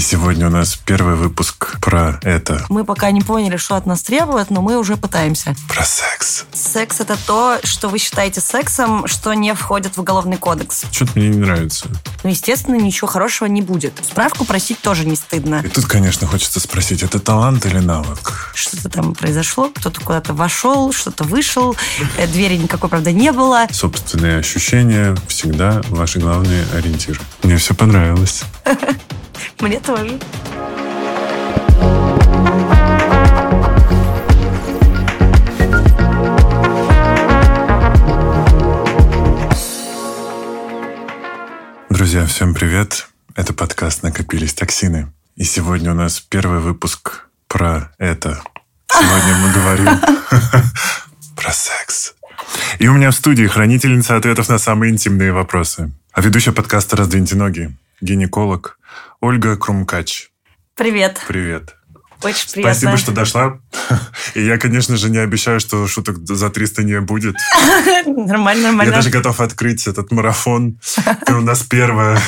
сегодня у нас первый выпуск про это. Мы пока не поняли, что от нас требуют, но мы уже пытаемся. Про секс. Секс – это то, что вы считаете сексом, что не входит в уголовный кодекс. Что-то мне не нравится. Ну, естественно, ничего хорошего не будет. Справку просить тоже не стыдно. И тут, конечно, хочется спросить, это талант или навык? Что-то там произошло, кто-то куда-то вошел, что-то вышел, э, двери никакой, правда, не было. Собственные ощущения всегда ваши главные ориентиры. Мне все понравилось. Мне тоже. Друзья, всем привет. Это подкаст «Накопились токсины». И сегодня у нас первый выпуск про это. Сегодня мы говорим про секс. И у меня в студии хранительница ответов на самые интимные вопросы. А ведущая подкаста «Раздвиньте ноги» гинеколог Ольга Крумкач. Привет. Привет. Очень приятно. Спасибо, что дошла. И я, конечно же, не обещаю, что шуток за 300 не будет. Нормально, нормально. Я даже готов открыть этот марафон. Ты у нас первая,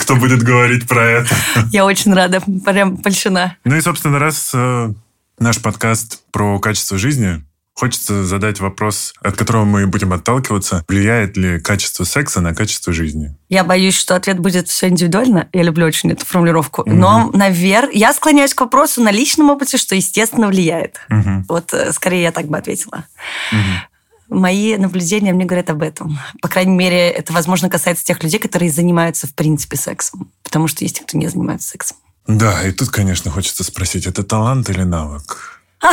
кто будет говорить про это. Я очень рада, прям польщена. Ну и, собственно, раз э, наш подкаст про качество жизни, Хочется задать вопрос, от которого мы будем отталкиваться. Влияет ли качество секса на качество жизни? Я боюсь, что ответ будет все индивидуально. Я люблю очень эту формулировку. Угу. Но, наверное, я склоняюсь к вопросу на личном опыте, что, естественно, влияет. Угу. Вот э, скорее я так бы ответила. Угу. Мои наблюдения мне говорят об этом. По крайней мере, это, возможно, касается тех людей, которые занимаются, в принципе, сексом. Потому что есть те, кто не занимается сексом. Да, и тут, конечно, хочется спросить, это талант или навык?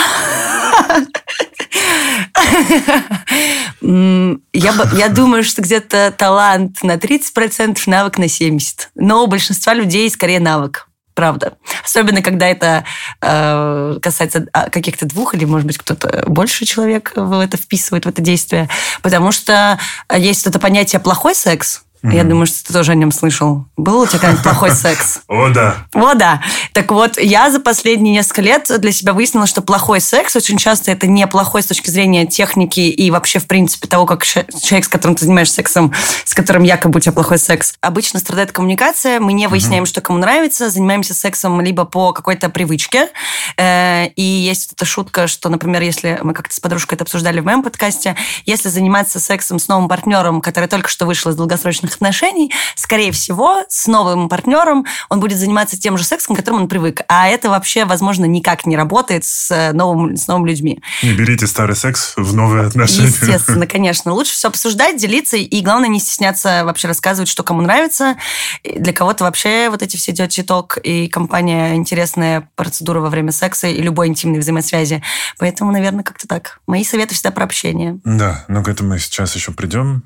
Я, я думаю, что где-то талант на 30%, навык на 70%. Но у большинства людей скорее навык. Правда. Особенно, когда это э, касается а, каких-то двух, или, может быть, кто-то больше человек в это вписывает, в это действие. Потому что есть это понятие плохой секс, Mm-hmm. Я думаю, что ты тоже о нем слышал. Был у тебя какой-нибудь плохой секс? О, да. О, да. Так вот, я за последние несколько лет для себя выяснила, что плохой секс очень часто это не плохой с точки зрения техники и вообще, в принципе, того, как человек, с которым ты занимаешься сексом, с которым якобы у тебя плохой секс. Обычно страдает коммуникация, мы не выясняем, mm-hmm. что кому нравится, занимаемся сексом либо по какой-то привычке. Э, и есть эта шутка, что, например, если мы как-то с подружкой это обсуждали в моем подкасте, если заниматься сексом с новым партнером, который только что вышел из долгосрочных отношений, скорее всего, с новым партнером он будет заниматься тем же сексом, к которому он привык. А это вообще, возможно, никак не работает с, новым, с новыми людьми. Не берите старый секс в новые отношения. Естественно, конечно. Лучше все обсуждать, делиться, и главное не стесняться вообще рассказывать, что кому нравится. Для кого-то вообще вот эти все Dirty Talk и компания интересная процедура во время секса и любой интимной взаимосвязи. Поэтому, наверное, как-то так. Мои советы всегда про общение. Да, но к этому мы сейчас еще придем.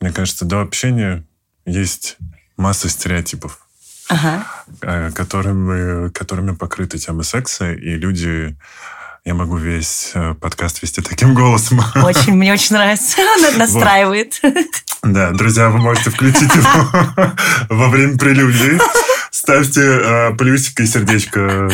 Мне кажется, до общения есть масса стереотипов, ага. Э, которыми, которыми покрыта тема секса, и люди я могу весь э, подкаст вести таким голосом. Очень, мне очень нравится. Настраивает. Да, друзья, вы можете включить его во время прелюдии. Ставьте э, плюсик и сердечко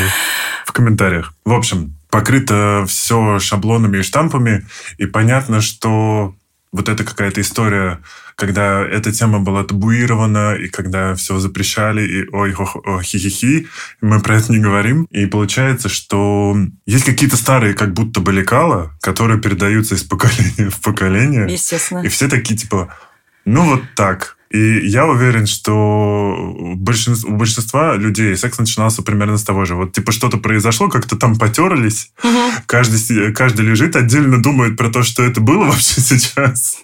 в комментариях. В общем, покрыто все шаблонами и штампами, и понятно, что вот это какая-то история когда эта тема была табуирована, и когда все запрещали, и ой, хо хи-хи-хи, мы про это не говорим. И получается, что есть какие-то старые как будто бы лекала, которые передаются из поколения в поколение. Естественно. И все такие типа, ну вот так, и я уверен, что у большинства, у большинства людей секс начинался примерно с того же. Вот типа что-то произошло, как-то там потерлись, угу. каждый, каждый лежит отдельно, думает про то, что это было вообще сейчас.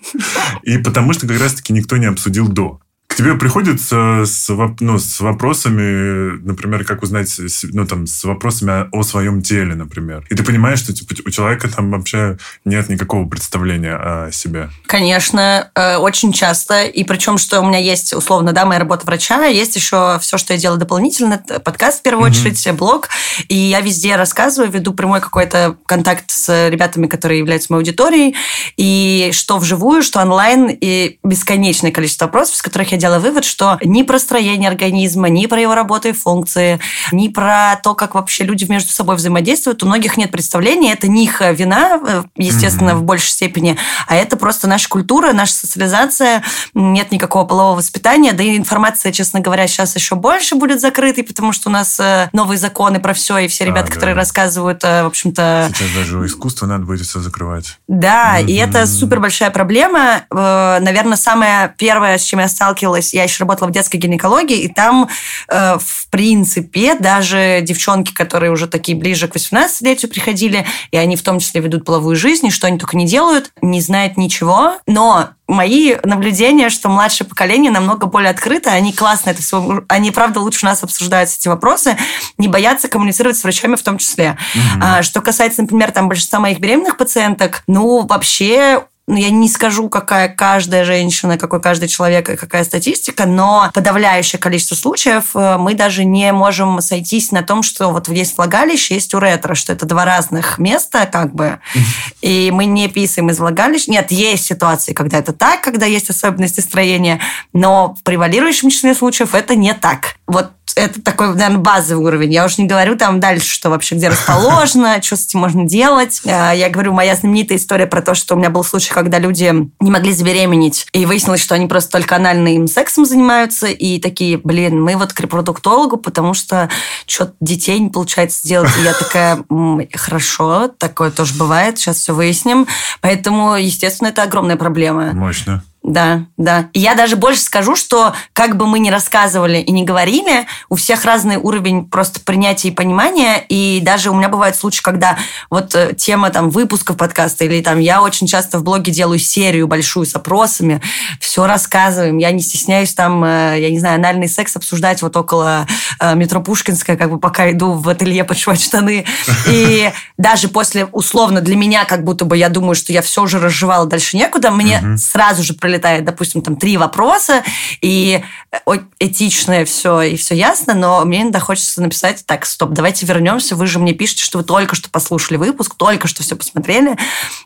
И потому что как раз-таки никто не обсудил до к тебе приходят с, ну, с вопросами, например, как узнать, ну, там, с вопросами о, своем теле, например. И ты понимаешь, что типа, у человека там вообще нет никакого представления о себе. Конечно, э, очень часто. И причем, что у меня есть, условно, да, моя работа врача, есть еще все, что я делаю дополнительно, подкаст в первую mm-hmm. очередь, блог. И я везде рассказываю, веду прямой какой-то контакт с ребятами, которые являются моей аудиторией. И что вживую, что онлайн, и бесконечное количество вопросов, с которых я делаю вывод, что ни про строение организма, ни про его работу и функции, ни про то, как вообще люди между собой взаимодействуют, у многих нет представления. Это не их вина, э, естественно, mm-hmm. в большей степени, а это просто наша культура, наша социализация. Нет никакого полового воспитания, да и информация, честно говоря, сейчас еще больше будет закрытой, потому что у нас э, новые законы про все, и все ребята, а, да. которые рассказывают, э, в общем-то... Сейчас даже искусство надо будет все закрывать. Да, mm-hmm. и это супер большая проблема. Наверное, самое первое, с чем я сталкивалась, я еще работала в детской гинекологии, и там, в принципе, даже девчонки, которые уже такие ближе к 18-летию приходили, и они в том числе ведут половую жизнь, и что они только не делают, не знают ничего. Но мои наблюдения, что младшее поколение намного более открыто, они классно это все, они, правда, лучше нас обсуждают эти вопросы, не боятся коммуницировать с врачами в том числе. Mm-hmm. А, что касается, например, там большинства моих беременных пациенток, ну, вообще ну, я не скажу, какая каждая женщина, какой каждый человек и какая статистика, но подавляющее количество случаев э, мы даже не можем сойтись на том, что вот есть влагалище, есть уретра, что это два разных места, как бы, и мы не писаем из влагалища. Нет, есть ситуации, когда это так, когда есть особенности строения, но в превалирующем числе случаев это не так. Вот это такой, наверное, базовый уровень. Я уж не говорю там дальше, что вообще где расположено, что с этим можно делать. Э, я говорю, моя знаменитая история про то, что у меня был случай, когда люди не могли забеременеть, и выяснилось, что они просто только анальным сексом занимаются, и такие, блин, мы вот к репродуктологу, потому что что-то детей не получается сделать. И я такая, хорошо, такое тоже бывает, сейчас все выясним. Поэтому, естественно, это огромная проблема. Мощно. Да, да. И я даже больше скажу, что как бы мы ни рассказывали и не говорили, у всех разный уровень просто принятия и понимания. И даже у меня бывают случаи, когда вот э, тема там выпусков подкаста или там я очень часто в блоге делаю серию большую с опросами, все рассказываем. Я не стесняюсь там, э, я не знаю, анальный секс обсуждать вот около э, метро Пушкинская, как бы пока иду в ателье подшивать штаны. И даже после, условно, для меня как будто бы я думаю, что я все уже разжевала, дальше некуда, мне сразу же прилетает, допустим, там три вопроса, и э, этичное все, и все ясно, но мне иногда хочется написать, так, стоп, давайте вернемся, вы же мне пишете, что вы только что послушали выпуск, только что все посмотрели,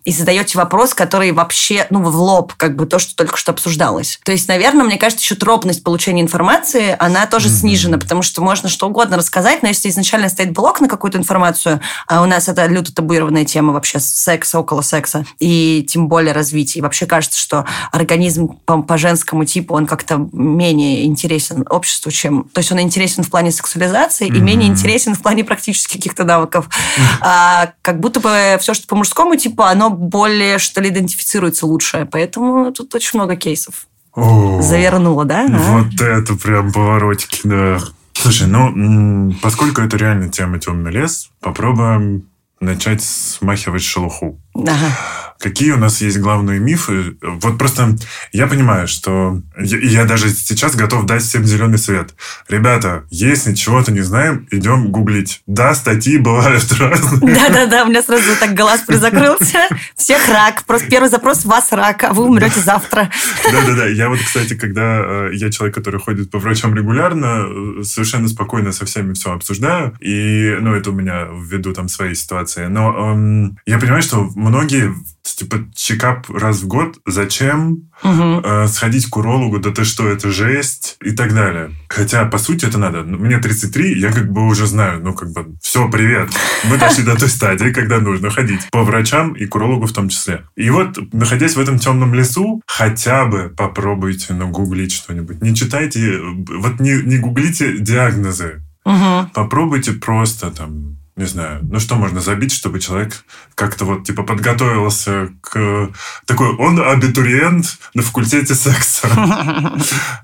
и задаете вопрос, который вообще, ну, в лоб, как бы то, что только что обсуждалось. То есть, наверное, мне кажется, еще тропность получения информации, она тоже mm-hmm. снижена, потому что можно что угодно рассказать, но если изначально стоит блок на какую-то информацию, а у нас это люто табуированная тема вообще секса, около секса, и тем более развития, и вообще кажется, что организм организм по, по женскому типу, он как-то менее интересен обществу, чем... То есть он интересен в плане сексуализации mm-hmm. и менее интересен в плане практических каких-то навыков. Mm-hmm. А, как будто бы все, что по мужскому типу, оно более, что ли, идентифицируется лучше. Поэтому тут очень много кейсов. О, Завернула, да? Вот а? это прям поворотики, да. Слушай, ну, поскольку это реально тема темный лес, попробуем начать смахивать шелуху. Ага. Какие у нас есть главные мифы? Вот просто я понимаю, что я, я даже сейчас готов дать всем зеленый свет. Ребята, если чего-то не знаем, идем гуглить. Да, статьи бывают разные. Да-да-да, у меня сразу так глаз призакрылся. Всех рак. Просто первый запрос – вас рак, а вы умрете завтра. Да-да-да. Я вот, кстати, когда э, я человек, который ходит по врачам регулярно, э, совершенно спокойно со всеми все обсуждаю. И, ну, это у меня ввиду там своей ситуации. Но эм, я понимаю, что многие типа чекап раз в год, зачем угу. э, сходить к урологу, да ты что, это жесть и так далее. Хотя, по сути, это надо. Ну, мне 33, я как бы уже знаю, ну, как бы, все, привет. Мы дошли до той стадии, когда нужно ходить по врачам и к урологу в том числе. И вот, находясь в этом темном лесу, хотя бы попробуйте нагуглить что-нибудь. Не читайте, вот не, не гуглите диагнозы. Угу. Попробуйте просто там не знаю, ну что можно забить, чтобы человек как-то вот типа подготовился к такой, он абитуриент на факультете секса.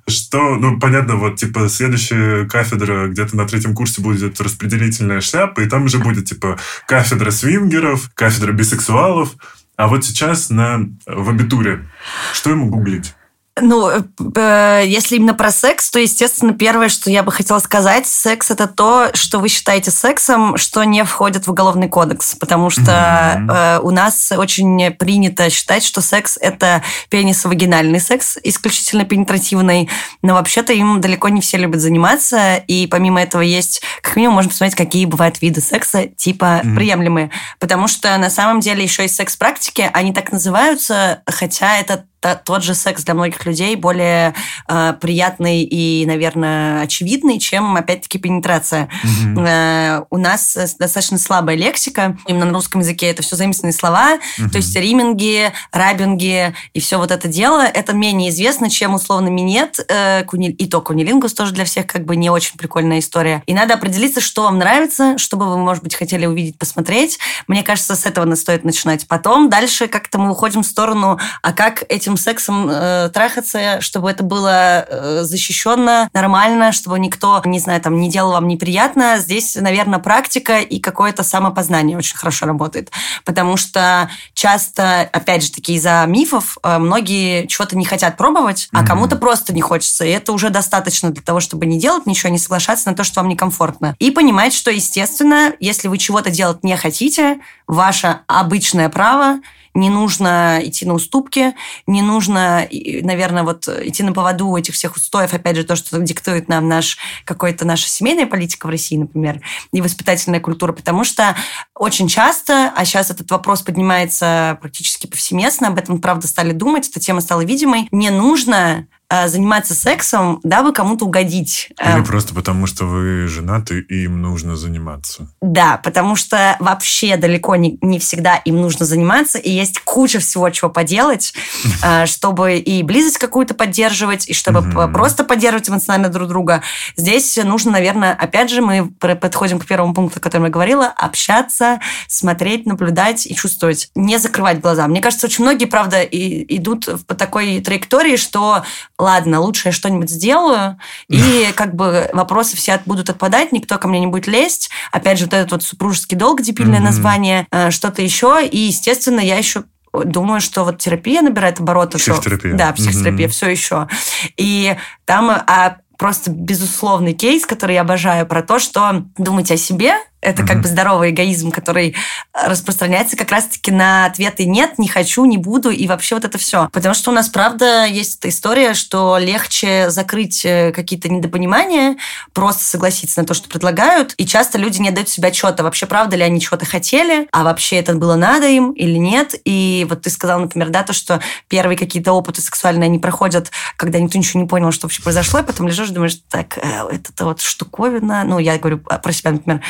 Что, ну понятно, вот типа следующая кафедра где-то на третьем курсе будет распределительная шляпа, и там уже будет типа кафедра свингеров, кафедра бисексуалов, а вот сейчас на, в абитуре, что ему гуглить? Ну, э, если именно про секс, то, естественно, первое, что я бы хотела сказать, секс это то, что вы считаете сексом, что не входит в уголовный кодекс, потому что э, у нас очень принято считать, что секс это пенис-вагинальный секс, исключительно пенетративный, но вообще-то им далеко не все любят заниматься, и помимо этого есть, как минимум, можно посмотреть, какие бывают виды секса, типа mm-hmm. приемлемые, потому что на самом деле еще есть секс-практики, они так называются, хотя это та, тот же секс для многих людей более э, приятный и, наверное, очевидный, чем, опять-таки, пенетрация. Mm-hmm. Э, у нас достаточно слабая лексика. Именно на русском языке это все заимственные слова. Mm-hmm. То есть риминги, рабинги и все вот это дело, это менее известно, чем условно минет. Э, куни... И то кунилингус тоже для всех как бы не очень прикольная история. И надо определиться, что вам нравится, что бы вы, может быть, хотели увидеть, посмотреть. Мне кажется, с этого стоит начинать. Потом дальше как-то мы уходим в сторону, а как этим сексом э, трахаться, чтобы это было э, защищенно, нормально, чтобы никто, не знаю, там, не делал вам неприятно. Здесь, наверное, практика и какое-то самопознание очень хорошо работает. Потому что часто, опять же, таки из-за мифов э, многие чего-то не хотят пробовать, а mm-hmm. кому-то просто не хочется. И это уже достаточно для того, чтобы не делать ничего, не соглашаться на то, что вам некомфортно. И понимать, что, естественно, если вы чего-то делать не хотите, ваше обычное право не нужно идти на уступки, не нужно, наверное, вот идти на поводу этих всех устоев, опять же, то, что диктует нам наш какой-то наша семейная политика в России, например, и воспитательная культура, потому что очень часто, а сейчас этот вопрос поднимается практически повсеместно, об этом, правда, стали думать, эта тема стала видимой, не нужно заниматься сексом, дабы кому-то угодить. Или э, просто потому, что вы женаты, и им нужно заниматься. Да, потому что вообще далеко не, не всегда им нужно заниматься, и есть куча всего, чего поделать, э, чтобы и близость какую-то поддерживать, и чтобы просто поддерживать эмоционально друг друга. Здесь нужно, наверное, опять же, мы подходим к первому пункту, о котором я говорила, общаться, смотреть, наблюдать и чувствовать. Не закрывать глаза. Мне кажется, очень многие, правда, и, идут по такой траектории, что ладно, лучше я что-нибудь сделаю, и как бы вопросы все будут отпадать, никто ко мне не будет лезть. Опять же, вот этот вот супружеский долг, дебильное mm-hmm. название, э, что-то еще. И, естественно, я еще думаю, что вот терапия набирает обороты. Психотерапия. Что, да, психотерапия, mm-hmm. все еще. И там а, просто безусловный кейс, который я обожаю, про то, что думайте о себе, это mm-hmm. как бы здоровый эгоизм, который распространяется как раз-таки на ответы «нет», «не хочу», «не буду» и вообще вот это все. Потому что у нас, правда, есть эта история, что легче закрыть э, какие-то недопонимания, просто согласиться на то, что предлагают, и часто люди не дают себе отчета, вообще правда ли они чего-то хотели, а вообще это было надо им или нет. И вот ты сказал, например, да, то, что первые какие-то опыты сексуальные они проходят, когда никто ничего не понял, что вообще произошло, и потом лежишь, думаешь, так, э, это вот штуковина, ну, я говорю про себя, например,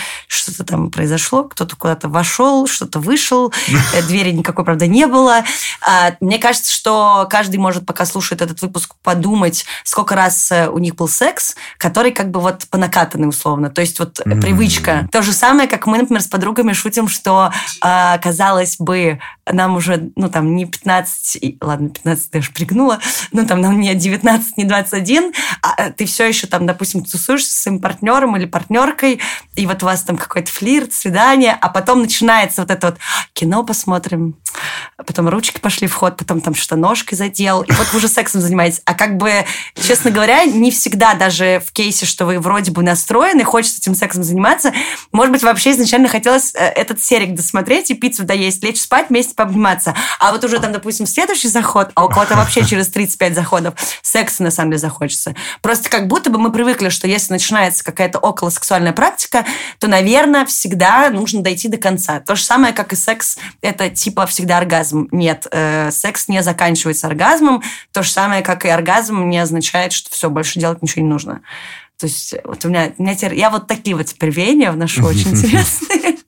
что-то там произошло, кто-то куда-то вошел, что-то вышел, э, двери никакой, правда, не было. А, мне кажется, что каждый может, пока слушает этот выпуск, подумать, сколько раз э, у них был секс, который как бы вот по накатанной условно. То есть вот привычка. То же самое, как мы, например, с подругами шутим, что, а, казалось бы, нам уже, ну, там, не 15, ладно, 15 даже пригнула, ну, там, нам не 19, не 21, а ты все еще там, допустим, тусуешься с своим партнером или партнеркой, и вот у вас там какой-то флирт, свидание, а потом начинается вот это вот кино посмотрим, потом ручки пошли в ход, потом там что-то ножкой задел, и вот вы уже сексом занимаетесь. А как бы, честно говоря, не всегда даже в кейсе, что вы вроде бы настроены, хочется этим сексом заниматься, может быть, вообще изначально хотелось э, этот серик досмотреть и пиццу доесть, лечь спать, вместе пообниматься. А вот уже там, допустим, следующий заход, а у кого-то вообще через 35 заходов секса на самом деле захочется. Просто как будто бы мы привыкли, что если начинается какая-то околосексуальная практика, то, наверное, наверное, всегда нужно дойти до конца. То же самое, как и секс, это типа всегда оргазм. Нет, э, секс не заканчивается оргазмом. То же самое, как и оргазм, не означает, что все, больше делать ничего не нужно. То есть вот у меня, у меня теперь, я вот такие вот теперь веяния вношу очень интересные.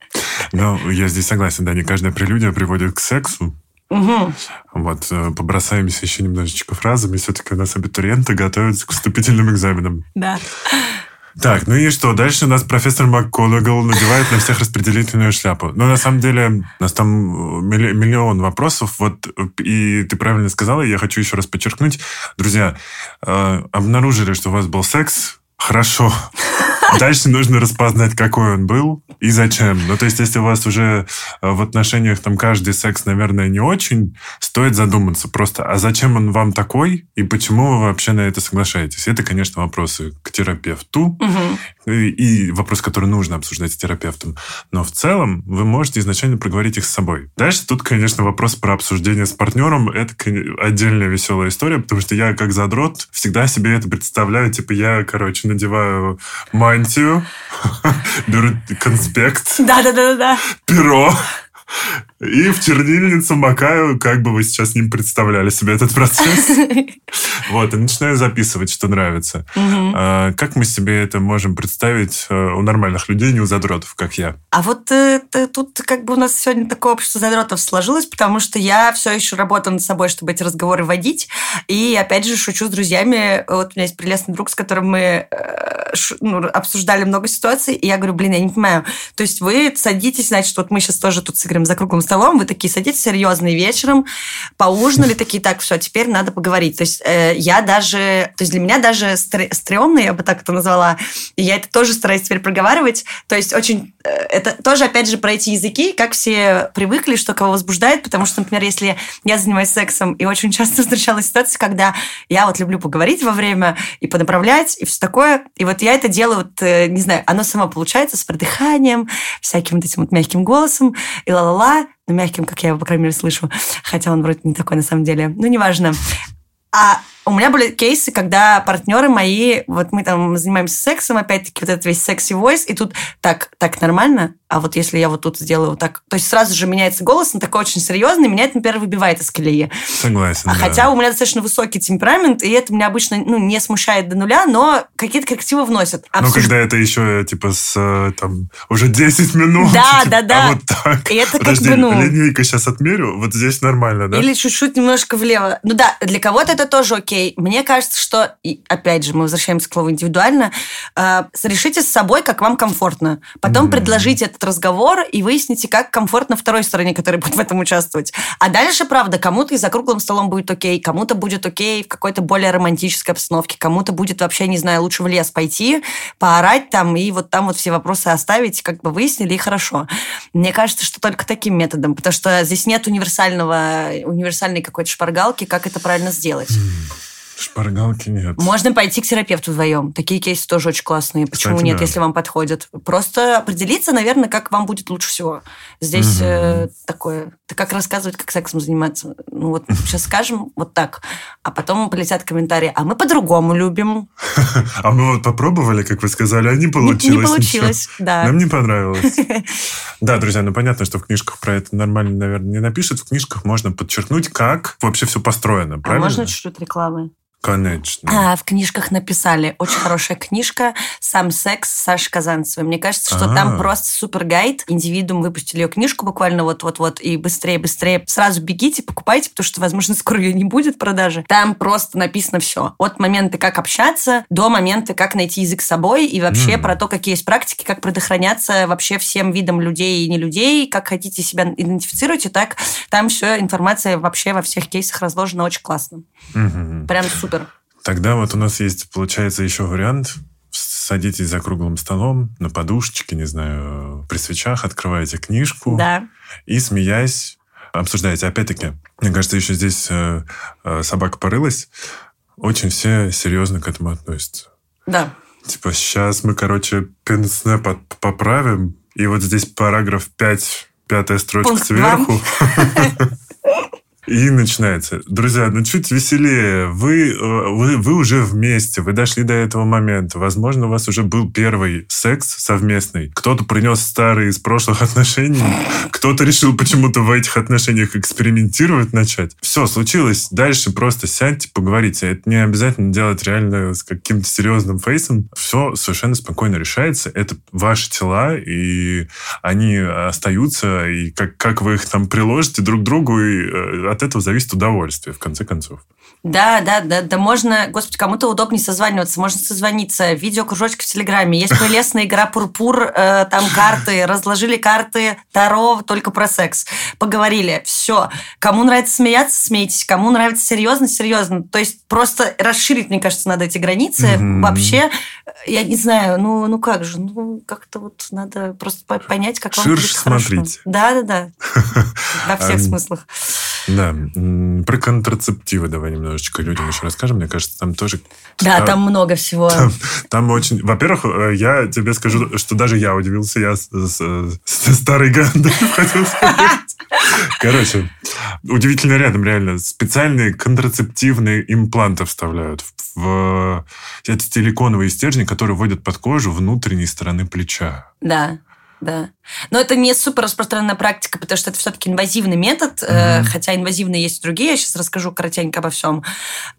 Ну, я здесь согласен, да, не каждая прелюдия приводит к сексу. Угу. Вот, э, побросаемся еще немножечко фразами. Все-таки у нас абитуриенты готовятся к вступительным экзаменам. Да. Так, ну и что? Дальше у нас профессор МакКонагал надевает на всех распределительную шляпу. Но на самом деле у нас там миллион вопросов. Вот и ты правильно сказала, я хочу еще раз подчеркнуть. Друзья, э, обнаружили, что у вас был секс, хорошо. Дальше нужно распознать, какой он был и зачем. Ну, то есть, если у вас уже э, в отношениях там каждый секс, наверное, не очень, стоит задуматься просто, а зачем он вам такой и почему вы вообще на это соглашаетесь? Это, конечно, вопросы к терапевту угу. И, и вопрос, который нужно обсуждать с терапевтом. Но в целом вы можете изначально проговорить их с собой. Дальше тут, конечно, вопрос про обсуждение с партнером. Это отдельная веселая история, потому что я, как задрот, всегда себе это представляю. Типа, я, короче, надеваю мантию, беру конспект. Да-да-да-да. Перо. И в чернильницу макаю, как бы вы сейчас с ним представляли себе этот процесс. Вот, и начинаю записывать, что нравится. А, как мы себе это можем представить э, у нормальных людей, не у задротов, как я? А вот э, тут как бы у нас сегодня такое общество задротов сложилось, потому что я все еще работаю над собой, чтобы эти разговоры водить. И опять же шучу с друзьями. Вот у меня есть прелестный друг, с которым мы э, ну, обсуждали много ситуаций, и я говорю, блин, я не понимаю. То есть вы садитесь, значит, вот мы сейчас тоже тут сыграем за круглым столом, вы такие садитесь серьезные вечером, поужинали, такие, так, все, теперь надо поговорить. То есть э, я даже, то есть для меня даже стрёмно, я бы так это назвала, и я это тоже стараюсь теперь проговаривать. То есть очень, э, это тоже, опять же, про эти языки, как все привыкли, что кого возбуждает, потому что, например, если я занимаюсь сексом, и очень часто встречалась ситуация, когда я вот люблю поговорить во время и понаправлять, и все такое, и вот я это делаю, вот, э, не знаю, оно само получается с продыханием, всяким вот этим вот мягким голосом, и ла-ла-ла, ну, мягким, как я его, по крайней мере, слышу. Хотя он вроде не такой на самом деле. Ну, неважно. А у меня были кейсы, когда партнеры мои, вот мы там занимаемся сексом, опять-таки вот этот весь секси войс, и тут так, так нормально, а вот если я вот тут сделаю вот так, то есть сразу же меняется голос, он такой очень серьезный, меня это, например, выбивает из колеи. Согласен, а да. Хотя у меня достаточно высокий темперамент, и это меня обычно ну, не смущает до нуля, но какие-то коррективы вносят. Ну, Обсуж... когда это еще, типа, с э, там, уже 10 минут. Да, типа, да, да. А вот так. И это Подожди, как бы, ну... линейка сейчас отмерю, вот здесь нормально, да? Или чуть-чуть немножко влево. Ну да, для кого-то это тоже окей. Мне кажется, кажется, что, и опять же, мы возвращаемся к слову индивидуально, э, решите с собой, как вам комфортно. Потом mm-hmm. предложите этот разговор и выясните, как комфортно второй стороне, которая будет в этом участвовать. А дальше, правда, кому-то и за круглым столом будет окей, кому-то будет окей в какой-то более романтической обстановке, кому-то будет вообще, не знаю, лучше в лес пойти, поорать там и вот там вот все вопросы оставить, как бы выяснили, и хорошо. Мне кажется, что только таким методом, потому что здесь нет универсального, универсальной какой-то шпаргалки, как это правильно сделать. Шпаргалки нет. Можно пойти к терапевту вдвоем. Такие кейсы тоже очень классные. Почему Кстати, нет, да. если вам подходит? Просто определиться, наверное, как вам будет лучше всего. Здесь угу. э, такое... Это как рассказывать, как сексом заниматься. Ну вот сейчас скажем вот так, а потом полетят комментарии. А мы по-другому любим. А мы вот попробовали, как вы сказали, а не получилось. Не получилось, да. Нам не понравилось. Да, друзья, ну понятно, что в книжках про это нормально, наверное, не напишут. В книжках можно подчеркнуть, как вообще все построено, правильно? А можно чуть-чуть рекламы? Конечно. А, в книжках написали. Очень хорошая книжка «Сам секс» Саши Казанцевой. Мне кажется, что А-а-а. там просто супер гайд. Индивидуум выпустили ее книжку буквально вот-вот-вот. И быстрее-быстрее сразу бегите, покупайте, потому что, возможно, скоро ее не будет в продаже. Там просто написано все. От момента, как общаться, до момента, как найти язык с собой. И вообще mm. про то, какие есть практики, как предохраняться вообще всем видам людей и не людей, как хотите себя идентифицируйте, так там все, информация вообще во всех кейсах разложена очень классно. Mm-hmm. Прям супер супер. Тогда вот у нас есть, получается, еще вариант. Садитесь за круглым столом, на подушечке, не знаю, при свечах, открываете книжку. Да. И, смеясь, обсуждаете. Опять-таки, мне кажется, еще здесь э, э, собака порылась. Очень все серьезно к этому относятся. Да. Типа, сейчас мы, короче, пенсне поправим, и вот здесь параграф 5, пятая строчка Пункт сверху. И начинается. Друзья, ну чуть веселее. Вы, э, вы, вы уже вместе, вы дошли до этого момента. Возможно, у вас уже был первый секс совместный. Кто-то принес старые из прошлых отношений, кто-то решил почему-то в этих отношениях экспериментировать начать. Все, случилось. Дальше просто сядьте, поговорите. Это не обязательно делать реально с каким-то серьезным фейсом. Все совершенно спокойно решается. Это ваши тела, и они остаются, и как, как вы их там приложите друг к другу, и э, от этого зависит удовольствие, в конце концов. Да, да, да, да, можно, господи, кому-то удобнее созваниваться, можно созвониться, видеокружочки в Телеграме, есть прелестная игра Пурпур, э, там карты, разложили карты Таро только про секс, поговорили, все. Кому нравится смеяться, смейтесь, кому нравится серьезно, серьезно. То есть просто расширить, мне кажется, надо эти границы. Mm-hmm. Вообще, я не знаю, ну, ну как же, ну как-то вот надо просто понять, как вам Ширше смотрите. Да, да, да. Во всех смыслах. Да. Про контрацептивы давай немножечко людям еще расскажем. Мне кажется, там тоже... Да, там, там много всего. Там, там очень... Во-первых, э, я тебе скажу, что даже я удивился. Я с, с, с старой Гандой хотел сказать. Короче, удивительно рядом, реально. Специальные контрацептивные импланты вставляют в, в это силиконовые стержни, которые вводят под кожу внутренней стороны плеча. Да. Да. Но это не супер распространенная практика, потому что это все-таки инвазивный метод, mm-hmm. хотя инвазивные есть и другие. Я сейчас расскажу коротенько обо всем.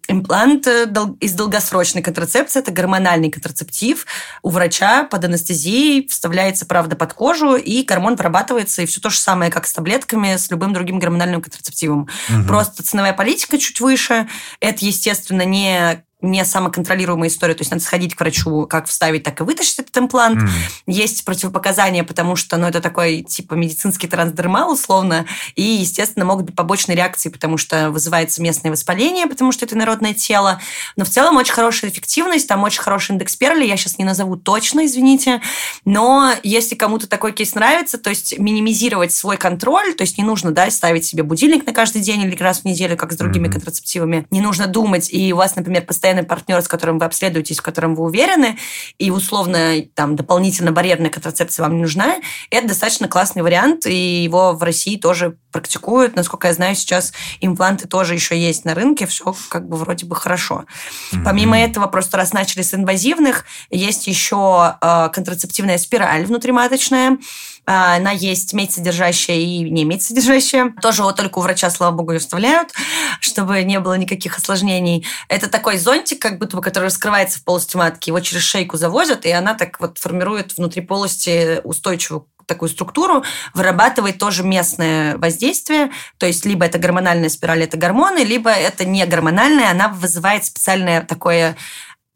Имплант э, из долгосрочной контрацепции – это гормональный контрацептив. У врача под анестезией вставляется, правда, под кожу, и гормон вырабатывается, и все то же самое, как с таблетками, с любым другим гормональным контрацептивом. Mm-hmm. Просто ценовая политика чуть выше. Это, естественно, не не самоконтролируемая история, то есть надо сходить к врачу, как вставить, так и вытащить этот имплант. Mm. Есть противопоказания, потому что, ну, это такой, типа, медицинский трансдермал, условно, и, естественно, могут быть побочные реакции, потому что вызывается местное воспаление, потому что это народное тело. Но в целом очень хорошая эффективность, там очень хороший индекс Перли, я сейчас не назову точно, извините, но если кому-то такой кейс нравится, то есть минимизировать свой контроль, то есть не нужно, да, ставить себе будильник на каждый день или раз в неделю, как с другими mm-hmm. контрацептивами, не нужно думать, и у вас, например, постоянно постоянный партнер, с которым вы обследуетесь, в котором вы уверены, и условно там дополнительно барьерная контрацепция вам не нужна, это достаточно классный вариант, и его в России тоже практикуют. Насколько я знаю, сейчас импланты тоже еще есть на рынке, все как бы вроде бы хорошо. Mm-hmm. Помимо этого, просто раз начали с инвазивных, есть еще э, контрацептивная спираль внутриматочная, она есть медь-содержащая и не медь-содержащая. Тоже вот только у врача, слава богу, ее вставляют, чтобы не было никаких осложнений. Это такой зонтик, как будто бы, который раскрывается в полости матки. Его через шейку завозят, и она так вот формирует внутри полости устойчивую такую структуру, вырабатывает тоже местное воздействие, то есть либо это гормональная спираль, это гормоны, либо это не гормональная, она вызывает специальное такое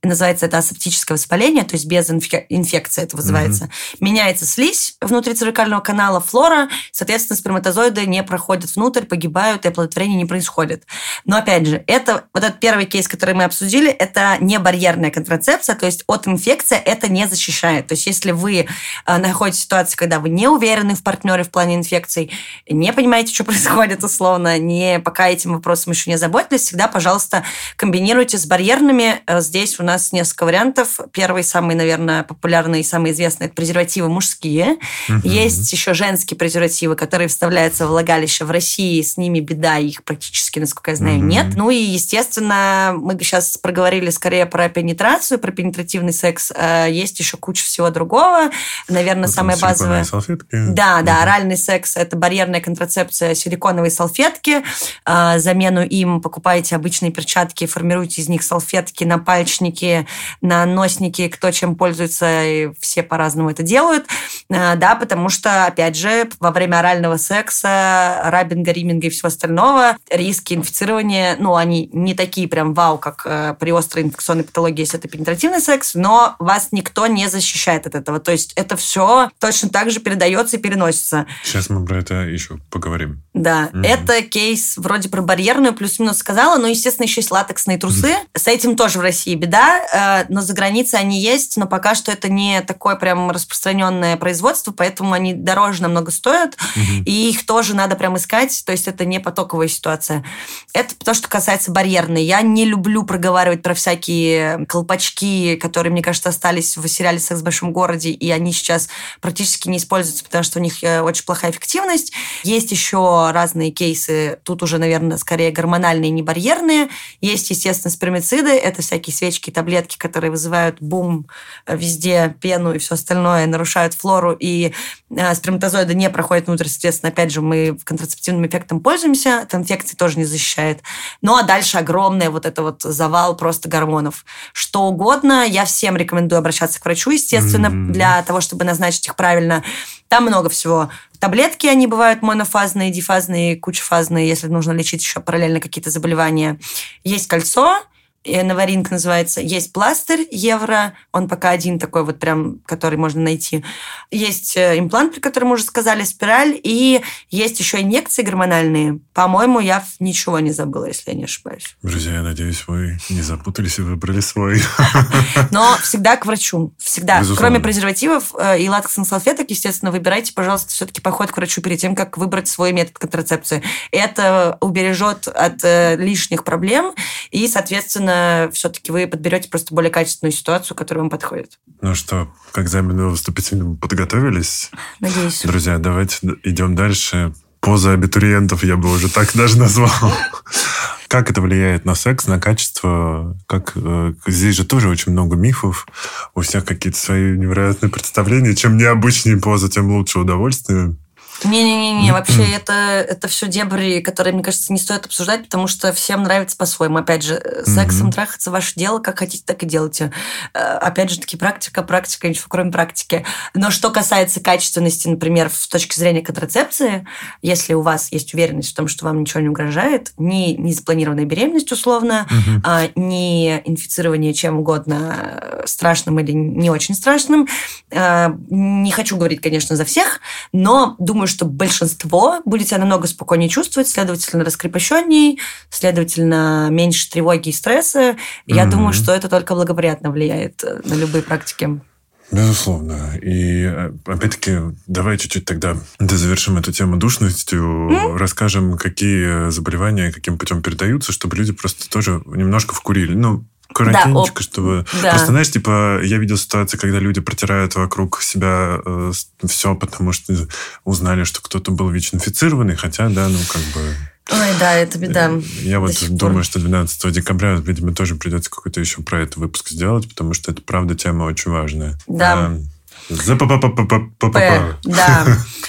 называется это асептическое воспаление, то есть без инфекции это вызывается. Mm-hmm. Меняется слизь внутри цервикального канала, флора, соответственно, сперматозоиды не проходят внутрь, погибают, и оплодотворение не происходит. Но опять же, это вот этот первый кейс, который мы обсудили, это не барьерная контрацепция, то есть от инфекции это не защищает. То есть если вы э, находитесь в ситуации, когда вы не уверены в партнере в плане инфекций, не понимаете, что происходит условно, не пока этим вопросом еще не заботились, всегда, пожалуйста, комбинируйте с барьерными. Э, здесь у нас несколько вариантов. Первый, самый, наверное, популярный и самый известный – это презервативы мужские. Угу. Есть еще женские презервативы, которые вставляются в влагалище. В России с ними беда, их практически, насколько я знаю, угу. нет. Ну и, естественно, мы сейчас проговорили скорее про пенетрацию, про пенетративный секс. Э, есть еще куча всего другого. Наверное, самое базовое... салфетки. Да, да, угу. оральный секс – это барьерная контрацепция, силиконовые салфетки. Э, замену им покупаете обычные перчатки, формируете из них салфетки, на пальчники наушники, на носники, кто чем пользуется, и все по-разному это делают, э, да, потому что, опять же, во время орального секса, рабинга, риминга и всего остального, риски инфицирования, ну, они не такие прям вау, как э, при острой инфекционной патологии, если это пенетративный секс, но вас никто не защищает от этого. То есть это все точно так же передается и переносится. Сейчас мы про это еще поговорим. Да, mm-hmm. это кейс вроде про барьерную, плюс-минус сказала, но, естественно, еще есть латексные трусы. Mm-hmm. С этим тоже в России беда, э, но за границей они есть, но пока что это не такое прям распространенное производство, поэтому они дороже намного стоят, угу. и их тоже надо прям искать, то есть это не потоковая ситуация. Это то, что касается барьерной. Я не люблю проговаривать про всякие колпачки, которые, мне кажется, остались в сериале «Секс в большом городе», и они сейчас практически не используются, потому что у них э, очень плохая эффективность. Есть еще разные кейсы, тут уже, наверное, скорее гормональные, не барьерные. Есть, естественно, спермициды, это всякие свечки, таблетки, которые вызывают бум э, везде, пену и все остальное, нарушают флору, и э, сперматозоиды не проходят внутрь, соответственно, опять же, мы контрацептивным эффектом пользуемся, от инфекции тоже не защищает. Ну, а дальше огромный вот это вот завал просто гормонов. Что угодно, я всем рекомендую обращаться к врачу, естественно, mm-hmm. для того, чтобы назначить их правильно. Там много всего. Таблетки, они бывают монофазные, дифазные, кучефазные, если нужно лечить еще параллельно какие-то заболевания. Есть кольцо, Новаринг называется. Есть пластырь евро, он пока один такой вот прям, который можно найти. Есть э, имплант, при котором мы уже сказали, спираль, и есть еще инъекции гормональные. По-моему, я ничего не забыла, если я не ошибаюсь. Друзья, я надеюсь, вы не запутались и выбрали свой. Но всегда к врачу. Всегда. Безусловно. Кроме презервативов э, и латексных салфеток, естественно, выбирайте, пожалуйста, все-таки поход к врачу перед тем, как выбрать свой метод контрацепции. Это убережет от э, лишних проблем и, соответственно, возможно, все-таки вы подберете просто более качественную ситуацию, которая вам подходит. Ну что, к экзамену вступительному подготовились? Надеюсь. Друзья, давайте идем дальше. поза абитуриентов, я бы уже так даже назвал. Как это влияет на секс, на качество? Как э, здесь же тоже очень много мифов, у всех какие-то свои невероятные представления. Чем необычнее поза, тем лучше удовольствие. Не-не-не, вообще это, это все дебри, которые, мне кажется, не стоит обсуждать, потому что всем нравится по-своему. Опять же, э, сексом трахаться ваше дело, как хотите, так и делайте. Э, опять же таки, практика, практика, ничего кроме практики. Но что касается качественности, например, с точки зрения контрацепции, если у вас есть уверенность в том, что вам ничего не угрожает, ни незапланированная беременность условно, угу. ни инфицирование чем угодно э, страшным или не очень страшным, не хочу говорить, конечно, за всех, но думаю, что большинство будет себя намного спокойнее чувствовать, следовательно, раскрепощенней, следовательно, меньше тревоги и стресса. Я mm-hmm. думаю, что это только благоприятно влияет э, на любые практики. Безусловно. И э, опять-таки, давай чуть-чуть тогда завершим эту тему душностью, mm? расскажем, какие заболевания каким путем передаются, чтобы люди просто тоже немножко вкурили. Ну, коротенько, да, чтобы... Да. Просто, знаешь, типа, я видел ситуации, когда люди протирают вокруг себя э, все, потому что узнали, что кто-то был ВИЧ-инфицированный, хотя, да, ну, как бы... Ой, да, это беда. Я вот думаю, пор. что 12 декабря, видимо, тоже придется какой-то еще про это выпуск сделать, потому что это, правда, тема очень важная. Да. А, ЗППППП. Да.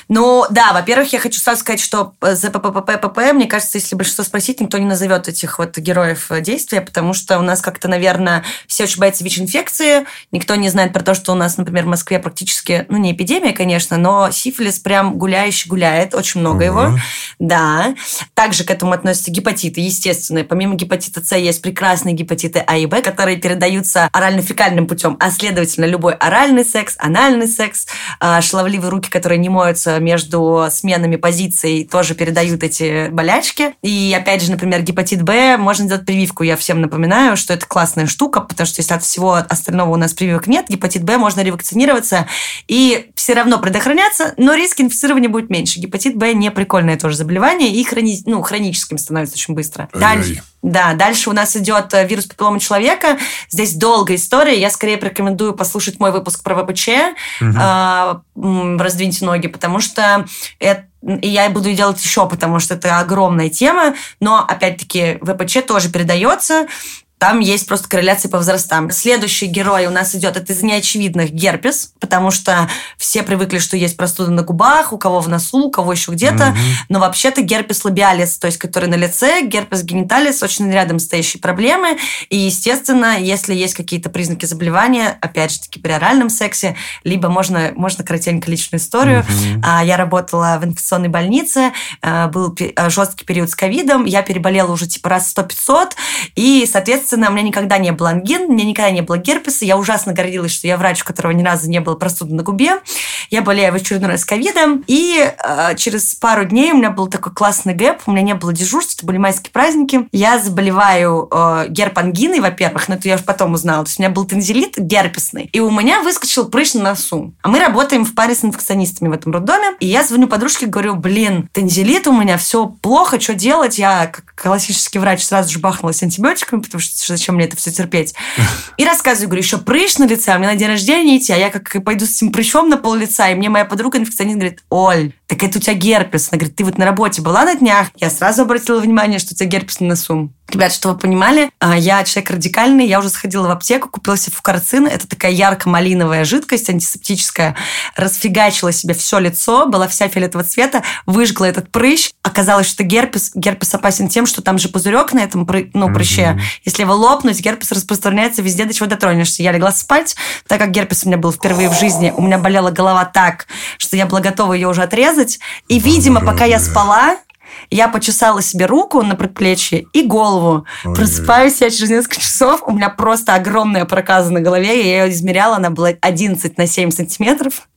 Ну, да, во-первых, я хочу сразу сказать, что ЗППППП, мне кажется, если большинство спросить, никто не назовет этих вот героев действия, потому что у нас как-то, наверное, все очень боятся ВИЧ-инфекции, никто не знает про то, что у нас, например, в Москве практически, ну, не эпидемия, конечно, но сифилис прям гуляющий гуляет, очень много его. Да. Также к этому относятся гепатиты, естественно. Помимо гепатита С есть прекрасные гепатиты А и Б, которые передаются орально-фекальным путем, а следовательно, любой оральный секс, анальный анальный секс, а, шаловливые руки, которые не моются между сменами позиций, тоже передают эти болячки. И опять же, например, гепатит Б, можно сделать прививку. Я всем напоминаю, что это классная штука, потому что если от всего остального у нас прививок нет, гепатит Б можно ревакцинироваться и все равно предохраняться, но риск инфицирования будет меньше. Гепатит Б не прикольное тоже заболевание и хрони... ну, хроническим становится очень быстро. Дальше, да, дальше у нас идет э, вирус папиллома человека. Здесь долгая история. Я скорее порекомендую послушать мой выпуск про ВПЧ. Угу. Э, раздвиньте ноги, потому что это и я буду делать еще, потому что это огромная тема, но, опять-таки, ВПЧ тоже передается, там есть просто корреляция по возрастам. Следующий герой у нас идет, это из неочевидных герпес, потому что все привыкли, что есть простуда на губах, у кого в носу, у кого еще где-то. Mm-hmm. Но вообще-то герпес лабиалис, то есть который на лице, герпес гениталис, очень рядом стоящие проблемы. И, естественно, если есть какие-то признаки заболевания, опять же таки при оральном сексе, либо можно, можно коротенько личную историю. Mm-hmm. Я работала в инфекционной больнице, а, был жесткий период с ковидом, я переболела уже типа раз 100-500, и, соответственно, Соответственно, у меня никогда не было ангин, у меня никогда не было герпеса. Я ужасно гордилась, что я врач, у которого ни разу не было простуды на губе. Я болею в очередной раз ковидом. И э, через пару дней у меня был такой классный гэп, у меня не было дежурств, это были майские праздники. Я заболеваю э, герпангиной, во-первых, но это я уже потом узнала. То есть у меня был танзелит герпесный. И у меня выскочил прыщ на носу. А мы работаем в паре с инфекционистами в этом роддоме. И я звоню подружке, говорю, блин, танзелит у меня, все плохо, что делать? Я, как классический врач, сразу же бахнулась антибиотиками, потому что зачем мне это все терпеть. И рассказываю, говорю, еще прыщ на лице, а мне на день рождения идти, а я как пойду с этим прыщом на пол лица, и мне моя подруга инфекционист говорит, Оль, так это у тебя герпес. Она говорит, ты вот на работе была на днях? Я сразу обратила внимание, что у тебя герпес на носу. Ребят, что вы понимали, а, я человек радикальный, я уже сходила в аптеку, купила себе фукарцин, это такая ярко-малиновая жидкость антисептическая, расфигачила себе все лицо, была вся фиолетового цвета, выжгла этот прыщ, оказалось, что герпес, герпес опасен тем, что там же пузырек на этом ну, прыще, mm-hmm. если его лопнуть, герпес распространяется везде, до чего дотронешься. Я легла спать, так как герпес у меня был впервые в жизни, у меня болела голова так, что я была готова ее уже отрезать, и, видимо, пока я спала, я почесала себе руку на предплечье и голову. Ой. Просыпаюсь я через несколько часов, у меня просто огромная проказа на голове, я ее измеряла, она была 11 на 7 сантиметров.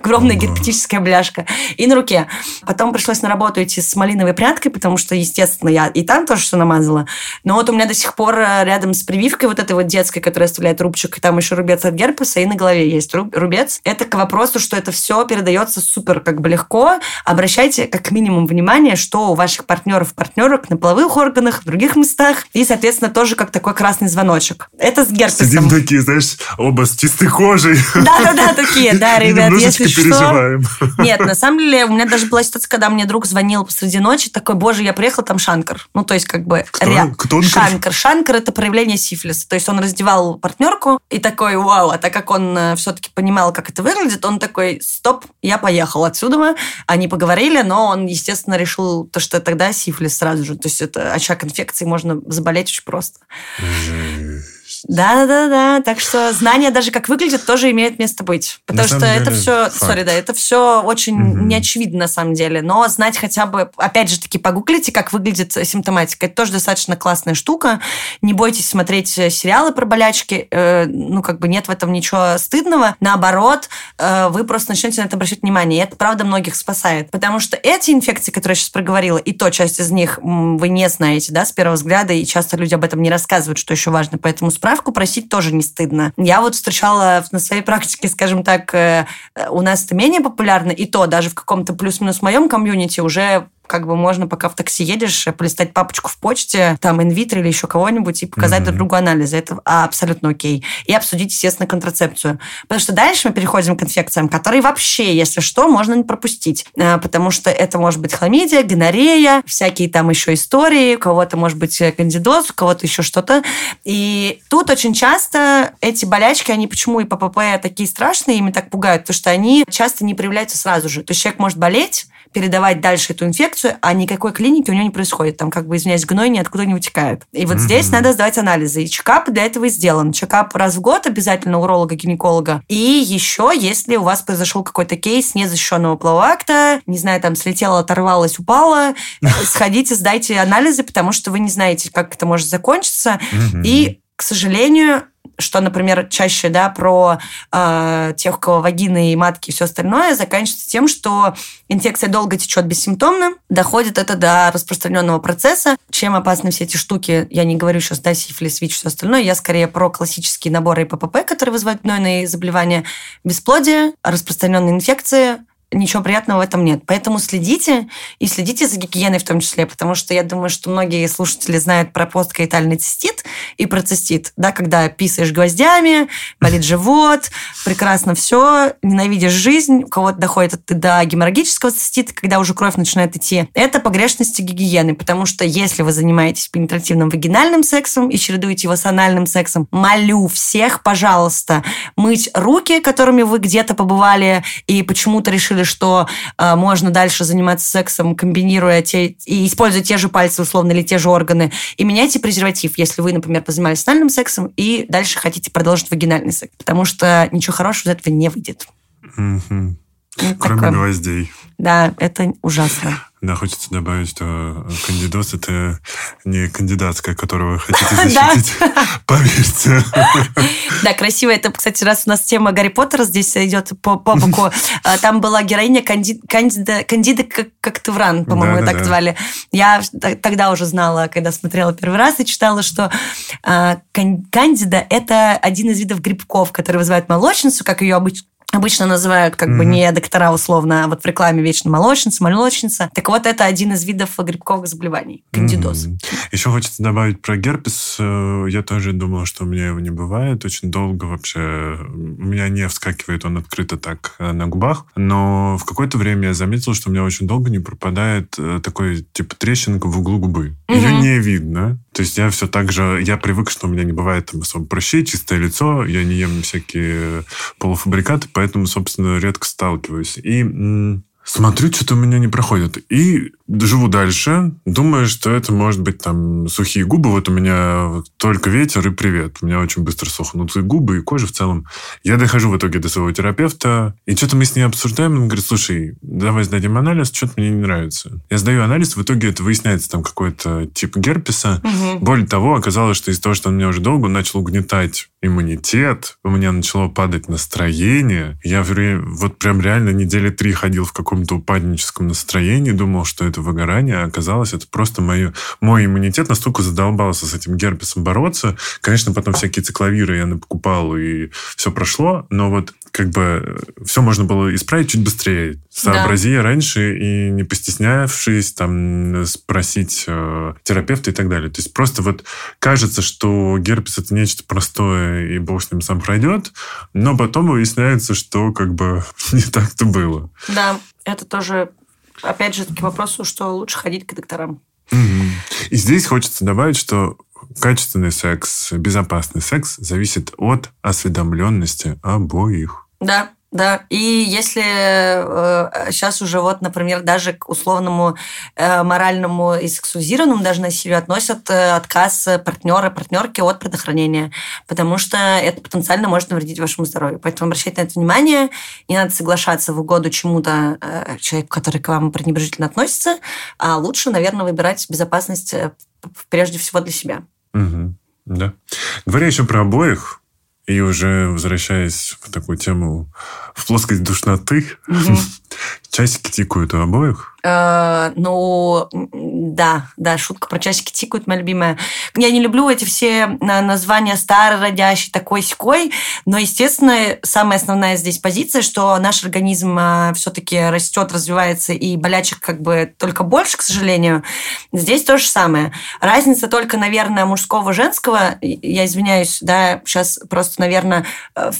Огромная герпетическая бляшка. И на руке. Потом пришлось на работу идти с малиновой прядкой, потому что, естественно, я и там тоже что намазала. Но вот у меня до сих пор э, рядом с прививкой вот этой вот детской, которая оставляет рубчик, и там еще рубец от герпеса, и на голове есть рубец. Это к вопросу, что это все передается супер как бы легко. Обращайте как минимум внимание, что у ваших партнеров партнерок на половых органах, в других местах. И, соответственно, тоже как такой красный звоночек. Это с герпесом. Сидим такие, знаешь, оба с чистой кожей. Да-да-да, такие, да, ребят Немножечко если переживаем. Что... Нет, на самом деле, у меня даже была ситуация, когда мне друг звонил посреди ночи, такой, боже, я приехал, там шанкар. Ну, то есть, как бы... Кто? Ре... Кто шанкар. Шанкар – это проявление сифилиса. То есть, он раздевал партнерку и такой, вау, а так как он э, все-таки понимал, как это выглядит, он такой, стоп, я поехал отсюда. Они поговорили, но он, естественно, решил то, что тогда сифилис сразу же. То есть, это очаг инфекции, можно заболеть очень просто. Да, да. Так что знание даже как выглядит тоже имеет место быть. Потому что это все, сори, да, это все очень угу. неочевидно на самом деле. Но знать хотя бы, опять же таки, погуглите, как выглядит симптоматика. Это тоже достаточно классная штука. Не бойтесь смотреть сериалы про болячки. Э, ну, как бы нет в этом ничего стыдного. Наоборот, э, вы просто начнете на это обращать внимание. И это, правда, многих спасает. Потому что эти инфекции, которые я сейчас проговорила, и то часть из них вы не знаете, да, с первого взгляда, и часто люди об этом не рассказывают, что еще важно. Поэтому спрашивайте справку просить тоже не стыдно. Я вот встречала на своей практике, скажем так, э, у нас это менее популярно, и то даже в каком-то плюс-минус моем комьюнити уже как бы можно, пока в такси едешь, полистать папочку в почте, там, инвитро или еще кого-нибудь, и показать mm-hmm. друг другу анализы. Это абсолютно окей. И обсудить, естественно, контрацепцию. Потому что дальше мы переходим к инфекциям, которые вообще, если что, можно не пропустить. Э, потому что это может быть хламидия, гонорея, всякие там еще истории, у кого-то может быть э, кандидоз, у кого-то еще что-то. И тут очень часто эти болячки, они почему и ППП такие страшные, ими так пугают, потому что они часто не проявляются сразу же. То есть человек может болеть, передавать дальше эту инфекцию, а никакой клиники у него не происходит. Там, как бы, извиняюсь, гной ниоткуда не вытекает. И вот mm-hmm. здесь надо сдавать анализы. И чекап для этого и сделан. Чекап раз в год обязательно уролога-гинеколога. И еще, если у вас произошел какой-то кейс незащищенного полового акта, не знаю, там слетело, оторвалось, упало, сходите, сдайте анализы, потому что вы не знаете, как это может закончиться. И к сожалению, что, например, чаще да, про э, тех, у кого вагины и матки и все остальное, заканчивается тем, что инфекция долго течет бессимптомно, доходит это до распространенного процесса. Чем опасны все эти штуки, я не говорю сейчас, да, сифилис, ВИЧ, все остальное, я скорее про классические наборы ППП, которые вызывают гнойные заболевания, бесплодие, распространенные инфекции, ничего приятного в этом нет. Поэтому следите и следите за гигиеной в том числе, потому что я думаю, что многие слушатели знают про посткаитальный цистит и про цистит, да, когда писаешь гвоздями, болит живот, прекрасно все, ненавидишь жизнь, у кого-то доходит это до геморрагического цистита, когда уже кровь начинает идти. Это погрешности гигиены, потому что если вы занимаетесь пенетративным вагинальным сексом и чередуете его с анальным сексом, молю всех, пожалуйста, мыть руки, которыми вы где-то побывали и почему-то решили решили, что э, можно дальше заниматься сексом, комбинируя те и используя те же пальцы условно или те же органы, и меняйте презерватив, если вы, например, позанимались анальным сексом и дальше хотите продолжить вагинальный секс, потому что ничего хорошего из этого не выйдет. Mm-hmm. Ну, Кроме такое. гвоздей. Да, это ужасно. Да, хочется добавить, что кандидоз – это не кандидатская, которую вы хотите защитить. Поверьте. Да, красиво. Это, кстати, раз у нас тема Гарри Поттера здесь идет по, боку. А, там была героиня Кандида, Коктевран, по-моему, так звали. Я тогда уже знала, когда смотрела первый раз и читала, что а, Кандида – это один из видов грибков, который вызывает молочницу, как ее обычно обычно называют как mm-hmm. бы не доктора условно, а вот в рекламе вечно молочница, молочница. Так вот, это один из видов грибковых заболеваний, кандидоз. Mm-hmm. Еще хочется добавить про герпес. Э, я тоже думала, что у меня его не бывает. Очень долго вообще у меня не вскакивает он открыто так э, на губах. Но в какое-то время я заметил, что у меня очень долго не пропадает э, такой типа трещинка в углу губы. Mm-hmm. Ее не видно. То есть я все так же... Я привык, что у меня не бывает там особо прыщей, чистое лицо. Я не ем всякие полуфабрикаты, поэтому, собственно, редко сталкиваюсь. И Смотрю, что-то у меня не проходит. И живу дальше, думаю, что это может быть там сухие губы. Вот у меня только ветер и привет. У меня очень быстро сохнут и губы, и кожа в целом. Я дохожу в итоге до своего терапевта, и что-то мы с ней обсуждаем. Он говорит, слушай, давай сдадим анализ, что-то мне не нравится. Я сдаю анализ, в итоге это выясняется там какой-то тип герпеса. Угу. Более того, оказалось, что из-за того, что он меня уже долго начал угнетать иммунитет, у меня начало падать настроение. Я вот прям реально недели три ходил в каком-то упадническом настроении, думал, что это выгорание, а оказалось, это просто мое, мой иммунитет настолько задолбался с этим герпесом бороться. Конечно, потом всякие цикловиры я покупал, и все прошло, но вот как бы все можно было исправить чуть быстрее. Сообрази да. раньше и не постеснявшись там спросить э, терапевта и так далее. То есть просто вот кажется, что герпес это нечто простое и бог с ним сам пройдет, но потом выясняется, что как бы не так-то было. Да, это тоже опять же таки вопросу, что лучше ходить к докторам. И здесь хочется добавить, что качественный секс, безопасный секс зависит от осведомленности обоих. Да, да, и если э, сейчас уже вот, например, даже к условному э, моральному и сексуализированному даже насилию относят э, отказ партнера, партнерки от предохранения, потому что это потенциально может навредить вашему здоровью. Поэтому обращайте на это внимание, не надо соглашаться в угоду чему-то э, человеку, который к вам пренебрежительно относится, а лучше, наверное, выбирать безопасность э, прежде всего для себя. Угу. Да. Говоря еще про обоих, и уже возвращаясь в такую тему, в плоскость душноты, угу. часики тикают у обоих. Э, ну, да, да, шутка про часики тикают, моя любимая. Я не люблю эти все названия старый, родящий, такой секой, но, естественно, самая основная здесь позиция, что наш организм э, все-таки растет, развивается, и болячек как бы только больше, к сожалению. Здесь то же самое. Разница только, наверное, мужского, женского, я извиняюсь, да, сейчас просто, наверное, э,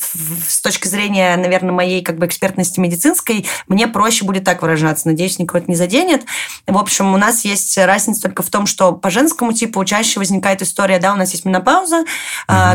с точки зрения, наверное, моей как бы экспертности медицинской, мне проще будет так выражаться. Надеюсь, никого не заденет. В общем, у нас есть разница только в том, что по женскому типу чаще возникает история, да, у нас есть менопауза, угу.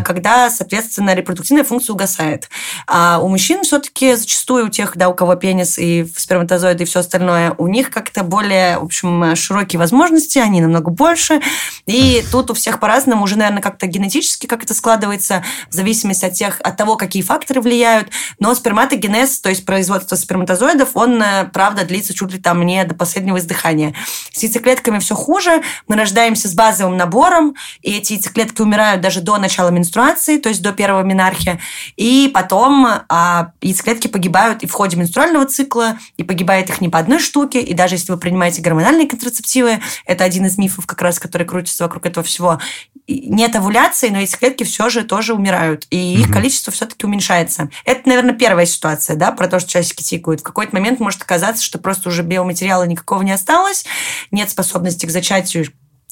когда, соответственно, репродуктивная функция угасает. А у мужчин все-таки зачастую у тех, да, у кого пенис и сперматозоиды и все остальное, у них как-то более, в общем, широкие возможности, они намного больше. И тут у всех по-разному, уже, наверное, как-то генетически как это складывается, в зависимости от, тех, от того, какие факторы влияют. Но сперматогенез, то есть производство сперматозоидов, он, правда, длится чуть ли там не до последнего издыхания. С яйцеклетками все хуже. Мы рождаемся с базовым набором, и эти яйцеклетки умирают даже до начала менструации, то есть до первого менархия. И потом а, яйцеклетки погибают и в ходе менструального цикла, и погибает их не по одной штуке, и даже если вы принимаете гормональные контрацептивы, это один из мифов как раз, который крутится вокруг этого всего, нет овуляции, но яйцеклетки все же тоже умирают, и их угу. количество все-таки уменьшается. Это, наверное, первая ситуация, да, про то, что часики тикают. В какой-то момент может оказаться, что просто уже биоматериала никакого не осталось, нет способности к зачатию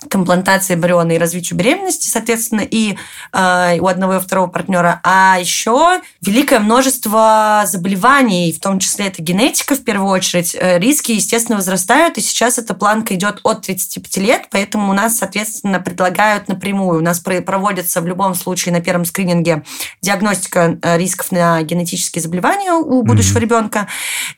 к имплантации эмбриона и развитию беременности, соответственно, и э, у одного и у второго партнера, а еще великое множество заболеваний, в том числе это генетика в первую очередь, э, риски, естественно, возрастают, и сейчас эта планка идет от 35 лет, поэтому у нас, соответственно, предлагают напрямую, у нас проводится в любом случае на первом скрининге диагностика э, рисков на генетические заболевания у будущего mm-hmm. ребенка,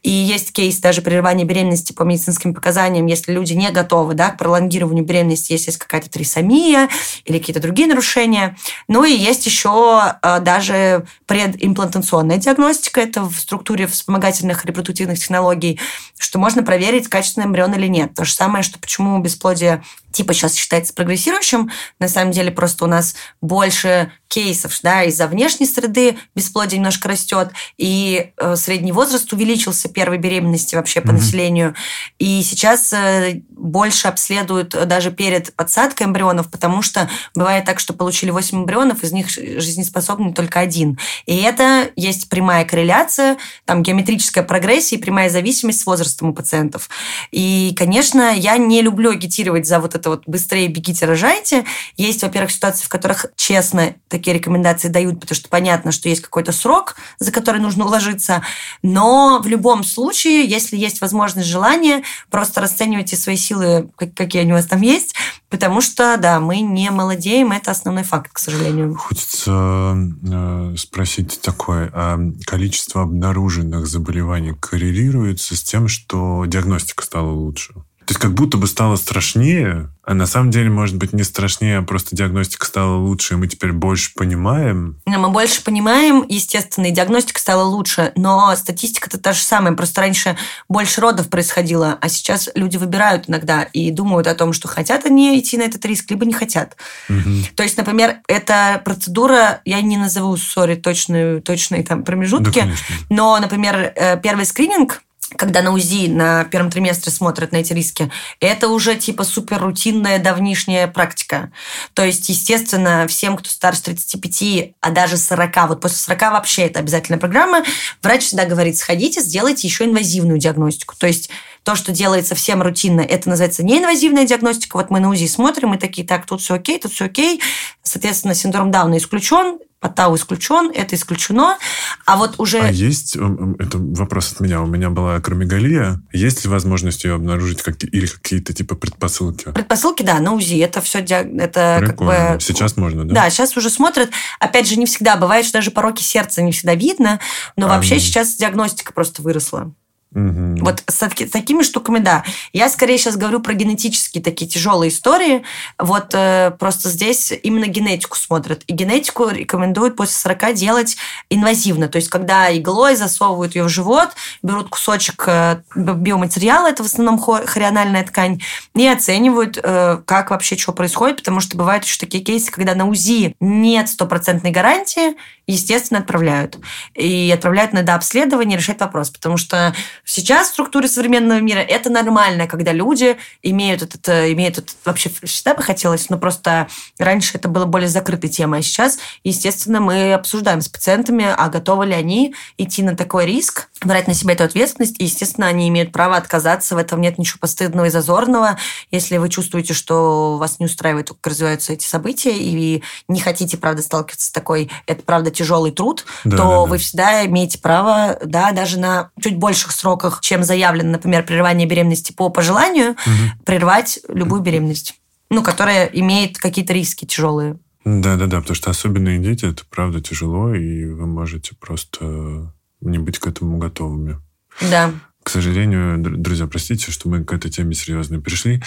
и есть кейс даже прерывания беременности по медицинским показаниям, если люди не готовы да, к пролонгированию беременности если есть какая-то трисомия или какие-то другие нарушения. Ну и есть еще э, даже предимплантационная диагностика, это в структуре вспомогательных репродуктивных технологий, что можно проверить, качественный эмбрион или нет. То же самое, что почему бесплодие типа сейчас считается прогрессирующим, на самом деле просто у нас больше кейсов, да, из-за внешней среды бесплодие немножко растет, и э, средний возраст увеличился первой беременности вообще по mm-hmm. населению, и сейчас э, больше обследуют даже перед подсадкой эмбрионов, потому что бывает так, что получили 8 эмбрионов, из них жизнеспособный только один. И это есть прямая корреляция, там геометрическая прогрессия и прямая зависимость с возрастом у пациентов. И, конечно, я не люблю агитировать за вот это вот быстрее бегите, рожайте. Есть, во-первых, ситуации, в которых честно такие рекомендации дают, потому что понятно, что есть какой-то срок, за который нужно уложиться. Но в любом случае, если есть возможность, желание, просто расценивайте свои силы, какие они у вас там есть, потому что, да, мы не молодеем, это основной факт, к сожалению. Хочется э, спросить такое, а количество обнаруженных заболеваний коррелируется с тем, что диагностика стала лучше? То есть как будто бы стало страшнее, а на самом деле, может быть, не страшнее, а просто диагностика стала лучше, и мы теперь больше понимаем. Мы больше понимаем, естественно, и диагностика стала лучше, но статистика-то та же самая. Просто раньше больше родов происходило, а сейчас люди выбирают иногда и думают о том, что хотят они идти на этот риск, либо не хотят. Угу. То есть, например, эта процедура, я не назову, сори, точные, точные там промежутки, да, но, например, э, первый скрининг когда на УЗИ на первом триместре смотрят на эти риски, это уже типа супер рутинная давнишняя практика. То есть, естественно, всем, кто старше 35, а даже 40, вот после 40 вообще это обязательная программа, врач всегда говорит, сходите, сделайте еще инвазивную диагностику. То есть, то, что делается всем рутинно, это называется неинвазивная диагностика. Вот мы на УЗИ смотрим, и такие, так, тут все окей, тут все окей. Соответственно, синдром Дауна исключен, Тау исключен, это исключено. А вот уже... А есть, это вопрос от меня, у меня была акромегалия, есть ли возможность ее обнаружить как, или какие-то типа предпосылки? Предпосылки, да, на УЗИ, это все, это Прикольно. как бы... Сейчас можно, да? Да, сейчас уже смотрят. Опять же, не всегда, бывает, что даже пороки сердца не всегда видно, но а, вообще сейчас диагностика просто выросла. Угу. Вот с, с такими штуками, да. Я скорее сейчас говорю про генетические такие тяжелые истории. Вот э, просто здесь именно генетику смотрят. И генетику рекомендуют после 40 делать инвазивно. То есть, когда иглой засовывают ее в живот, берут кусочек э, биоматериала, это в основном хориональная ткань, и оценивают, э, как вообще что происходит, потому что бывают еще такие кейсы, когда на УЗИ нет стопроцентной гарантии, естественно, отправляют. И отправляют на дообследование решать вопрос. Потому что сейчас в структуре современного мира это нормально, когда люди имеют этот, э, имеют этот вообще всегда бы хотелось, но просто раньше это было более закрытой темой. А сейчас, естественно, мы обсуждаем с пациентами, а готовы ли они идти на такой риск, брать на себя эту ответственность. И, естественно, они имеют право отказаться. В этом нет ничего постыдного и зазорного. Если вы чувствуете, что вас не устраивает, как развиваются эти события, и не хотите, правда, сталкиваться с такой, это, правда, тяжелый труд, да, то да, да. вы всегда имеете право, да, даже на чуть больших сроках, чем заявлено, например, прерывание беременности по пожеланию, угу. прервать любую беременность, ну, которая имеет какие-то риски тяжелые. Да, да, да, потому что особенные дети это правда тяжело, и вы можете просто не быть к этому готовыми. Да. К сожалению, друзья, простите, что мы к этой теме серьезно пришли.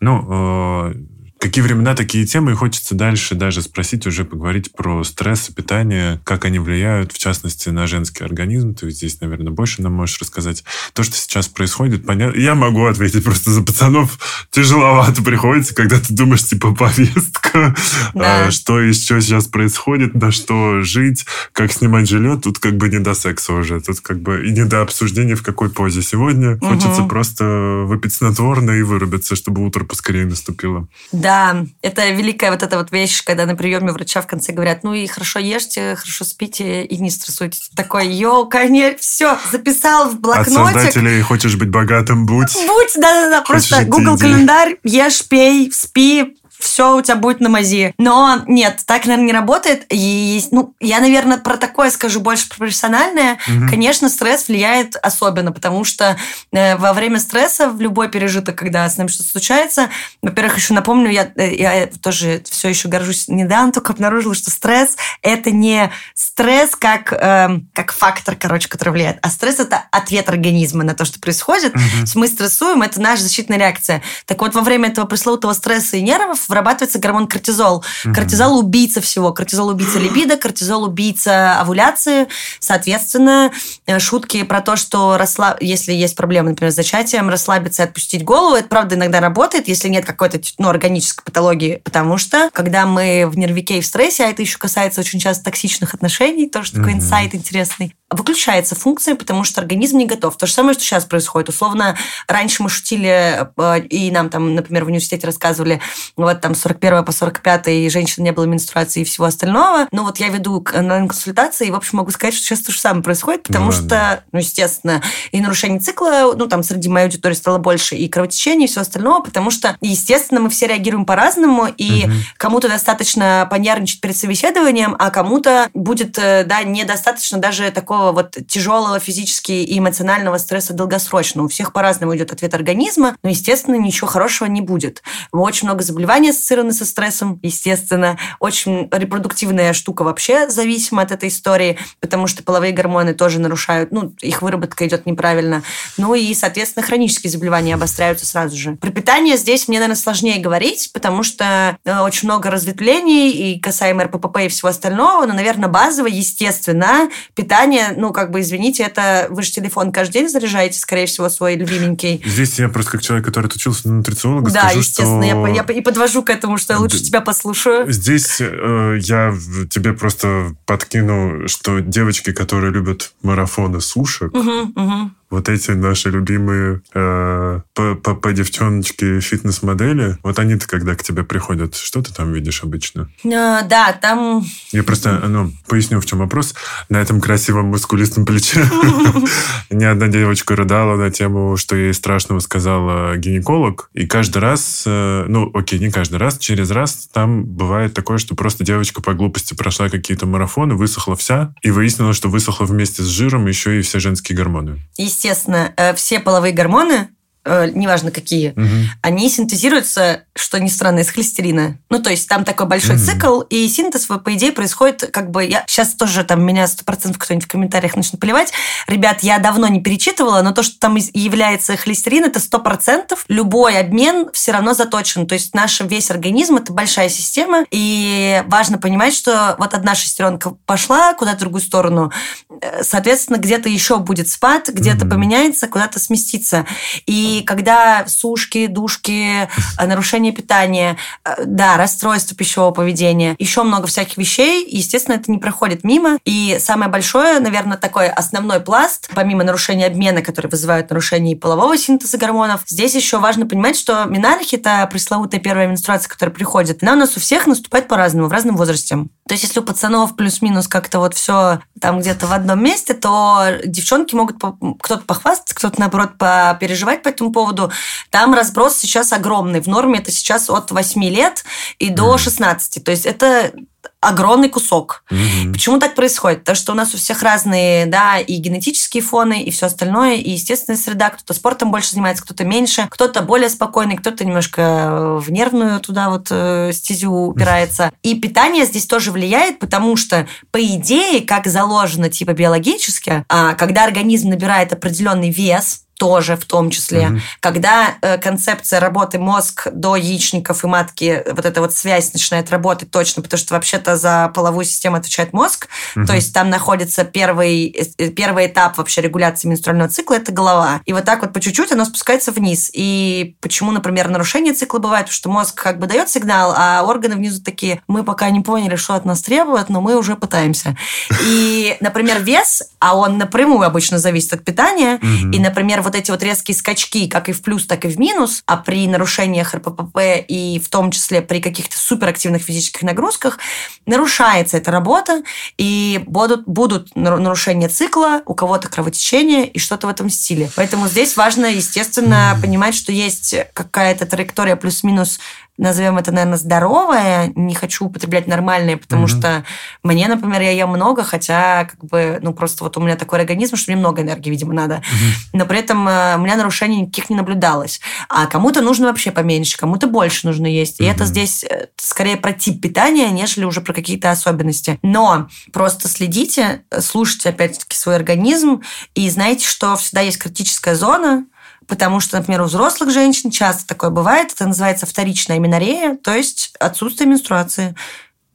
Ну, э, Какие времена, такие темы, и хочется дальше даже спросить, уже поговорить про стресс и питание, как они влияют, в частности, на женский организм. Ты здесь, наверное, больше нам можешь рассказать. То, что сейчас происходит, понятно. Я могу ответить просто за пацанов. Тяжеловато приходится, когда ты думаешь, типа, повестка, да. а, что еще сейчас происходит, на что жить, как снимать жилье. Тут как бы не до секса уже. Тут как бы и не до обсуждения, в какой позе сегодня. Угу. Хочется просто выпить снотворное и вырубиться, чтобы утро поскорее наступило. Да, это великая вот эта вот вещь, когда на приеме врача в конце говорят, ну и хорошо ешьте, хорошо спите и не стрессуйте. Такой, йоу, конечно, все, записал в блокнотик. От создателей «Хочешь быть богатым, будь». Будь, да-да-да, просто Google календарь, ешь, пей, спи, все у тебя будет на мази. Но нет, так, наверное, не работает. И, ну, я, наверное, про такое скажу больше профессиональное. Угу. Конечно, стресс влияет особенно, потому что э, во время стресса, в любой пережиток, когда с нами что-то случается, во-первых, еще напомню, я, э, я тоже все еще горжусь недавно, только обнаружила, что стресс – это не стресс как, э, как фактор, короче, который влияет, а стресс – это ответ организма на то, что происходит. Угу. Мы стрессуем, это наша защитная реакция. Так вот, во время этого пресловутого стресса и нервов вырабатывается гормон кортизол. Угу. Кортизол убийца всего. Кортизол убийца либидо, кортизол убийца овуляции. Соответственно, э, шутки про то, что расслаб... если есть проблемы, например, с зачатием, расслабиться и отпустить голову, это правда иногда работает, если нет какой-то ну, органической патологии. Потому что, когда мы в нервике и в стрессе, а это еще касается очень часто токсичных отношений, тоже такой инсайт интересный, выключается функция, потому что организм не готов. То же самое, что сейчас происходит. Условно, раньше мы шутили, э, и нам там, например, в университете рассказывали, вот там 41 по 45 и женщин не было менструации и всего остального. Но вот я веду онлайн-консультации, и, в общем, могу сказать, что сейчас то же самое происходит, потому ну, что, да. ну, естественно, и нарушение цикла, ну, там, среди моей аудитории стало больше, и кровотечение, и все остальное, потому что, естественно, мы все реагируем по-разному, и угу. кому-то достаточно понервничать перед собеседованием, а кому-то будет, э, да, недостаточно даже такого такого вот тяжелого физически и эмоционального стресса долгосрочно. У всех по-разному идет ответ организма, но, естественно, ничего хорошего не будет. Очень много заболеваний ассоциированы со стрессом, естественно. Очень репродуктивная штука вообще зависима от этой истории, потому что половые гормоны тоже нарушают, ну, их выработка идет неправильно. Ну и, соответственно, хронические заболевания обостряются сразу же. Про питание здесь мне, наверное, сложнее говорить, потому что э, очень много разветвлений и касаемо РПП и всего остального, но, наверное, базово, естественно, питание ну, как бы, извините, это вы же телефон каждый день заряжаете, скорее всего, свой любименький. Здесь я просто как человек, который отучился на нутрициолога, да, скажу, естественно, что... я, я и подвожу к этому, что я лучше тебя послушаю. Здесь э, я тебе просто подкину, что девочки, которые любят марафоны сушек, угу, угу вот эти наши любимые э, по девчоночки фитнес-модели, вот они-то когда к тебе приходят, что ты там видишь обычно? А, да, там... Я просто ну, поясню, в чем вопрос. На этом красивом мускулистом плече ни одна девочка рыдала на тему, что ей страшного сказала гинеколог. И каждый раз, э, ну, окей, не каждый раз, через раз там бывает такое, что просто девочка по глупости прошла какие-то марафоны, высохла вся, и выяснила, что высохла вместе с жиром еще и все женские гормоны. Естественно, э, все половые гормоны э, неважно какие, угу. они синтезируются, что ни странно, из холестерина. Ну, то есть там такой большой угу. цикл, и синтез, по идее, происходит как бы... Я сейчас тоже там меня сто процентов кто-нибудь в комментариях начнет поливать. Ребят, я давно не перечитывала, но то, что там является холестерин, это сто процентов. Любой обмен все равно заточен. То есть наш весь организм – это большая система, и важно понимать, что вот одна шестеренка пошла куда-то в другую сторону, э, соответственно, где-то еще будет спад, где-то угу. поменяется, куда-то сместится. И и когда сушки, душки, э, нарушение питания, э, да, расстройство пищевого поведения, еще много всяких вещей, естественно, это не проходит мимо. И самое большое, наверное, такой основной пласт, помимо нарушения обмена, который вызывают нарушение полового синтеза гормонов, здесь еще важно понимать, что менархия, это пресловутая первая менструация, которая приходит, она у нас у всех наступает по-разному, в разном возрасте. То есть, если у пацанов плюс-минус как-то вот все там где-то в одном месте, то девчонки могут кто-то похвастаться, кто-то, наоборот, попереживать по этому поводу. Там разброс сейчас огромный. В норме это сейчас от 8 лет и до 16. То есть, это огромный кусок. Mm-hmm. Почему так происходит? Потому что у нас у всех разные, да, и генетические фоны, и все остальное, и естественная среда. Кто-то спортом больше занимается, кто-то меньше, кто-то более спокойный, кто-то немножко в нервную туда вот э, стезю упирается. И питание здесь тоже влияет, потому что, по идее, как заложено типа биологически, а, когда организм набирает определенный вес, тоже в том числе. Mm-hmm. Когда э, концепция работы мозг до яичников и матки, вот эта вот связь начинает работать точно, потому что вообще-то за половую систему отвечает мозг, mm-hmm. то есть там находится первый, э, первый этап вообще регуляции менструального цикла, это голова. И вот так вот по чуть-чуть оно спускается вниз. И почему, например, нарушение цикла бывает? Потому что мозг как бы дает сигнал, а органы внизу такие, мы пока не поняли, что от нас требуют, но мы уже пытаемся. И, например, вес, а он напрямую обычно зависит от питания, mm-hmm. и, например, вот эти вот резкие скачки, как и в плюс, так и в минус, а при нарушениях РППП и в том числе при каких-то суперактивных физических нагрузках, нарушается эта работа, и будут, будут нарушения цикла, у кого-то кровотечение и что-то в этом стиле. Поэтому здесь важно, естественно, понимать, что есть какая-то траектория плюс-минус назовем это, наверное, здоровое, не хочу употреблять нормальное, потому mm-hmm. что мне, например, я ем много, хотя как бы, ну, просто вот у меня такой организм, что мне много энергии, видимо, надо. Mm-hmm. Но при этом э, у меня нарушений никаких не наблюдалось. А кому-то нужно вообще поменьше, кому-то больше нужно есть. И mm-hmm. это здесь э, скорее про тип питания, нежели уже про какие-то особенности. Но просто следите, слушайте, опять-таки, свой организм и знаете, что всегда есть критическая зона, Потому что, например, у взрослых женщин часто такое бывает. Это называется вторичная менорея, то есть отсутствие менструации.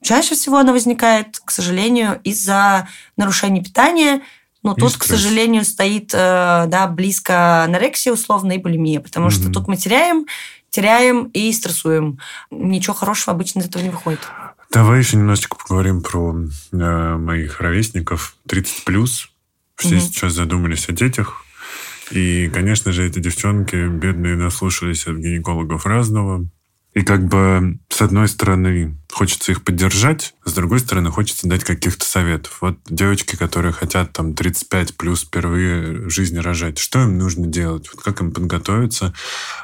Чаще всего она возникает, к сожалению, из-за нарушения питания. Ну, тут, к сожалению, стоит э, да, близко анорексия условно и булимия, потому угу. что тут мы теряем, теряем и стрессуем. Ничего хорошего обычно из этого не выходит. Давай еще немножечко поговорим про э, моих ровесников 30 плюс. Все угу. сейчас задумались о детях. И, конечно же, эти девчонки бедные наслушались от гинекологов разного. И как бы, с одной стороны, хочется их поддержать, с другой стороны, хочется дать каких-то советов. Вот девочки, которые хотят там 35 плюс впервые в жизни рожать, что им нужно делать? Вот как им подготовиться?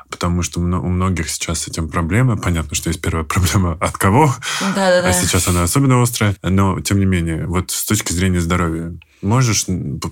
Потому что у многих сейчас с этим проблемы. Понятно, что есть первая проблема от кого, Да-да-да. а сейчас она особенно острая. Но, тем не менее, вот с точки зрения здоровья, можешь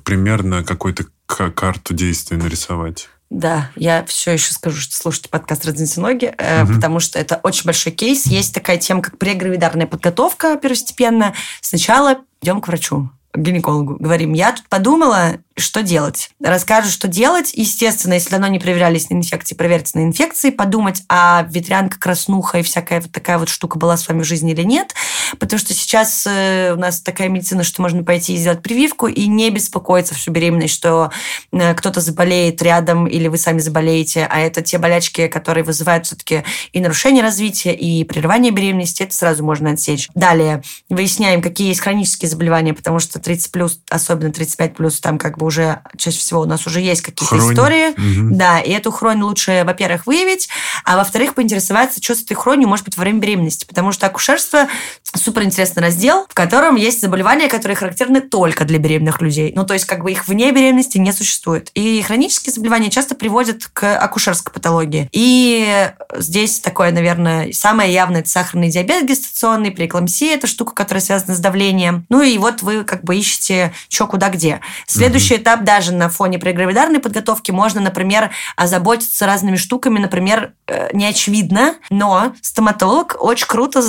примерно какой-то карту действий нарисовать? Да, я все еще скажу, что слушайте подкаст «Раздвиньте ноги», угу. потому что это очень большой кейс. Есть такая тема, как прегравидарная подготовка первостепенно. Сначала идем к врачу гинекологу. Говорим, я тут подумала, что делать. Расскажу, что делать. Естественно, если давно не проверялись на инфекции, проверьте на инфекции, подумать, а ветрянка, краснуха и всякая вот такая вот штука была с вами в жизни или нет. Потому что сейчас э, у нас такая медицина, что можно пойти и сделать прививку и не беспокоиться всю беременность, что э, кто-то заболеет рядом или вы сами заболеете, а это те болячки, которые вызывают все-таки и нарушение развития, и прерывание беременности, это сразу можно отсечь. Далее выясняем, какие есть хронические заболевания, потому что 30 плюс, особенно 35 плюс, там как бы уже чаще всего у нас уже есть какие-то Хронь. истории. Мгм. Да, и эту хронь лучше, во-первых, выявить, а во-вторых, поинтересоваться, что с этой хронью может быть во время беременности. Потому что акушерство супер интересный раздел, в котором есть заболевания, которые характерны только для беременных людей. Ну, то есть, как бы их вне беременности не существует. И хронические заболевания часто приводят к акушерской патологии. И здесь такое, наверное, самое явное это сахарный диабет гестационный, преэклампсия, это штука, которая связана с давлением. Ну и вот вы как бы ищете что, куда, где. Следующий этап даже на фоне прегравидарной подготовки можно, например, озаботиться разными штуками, например, э, не очевидно, но стоматолог очень круто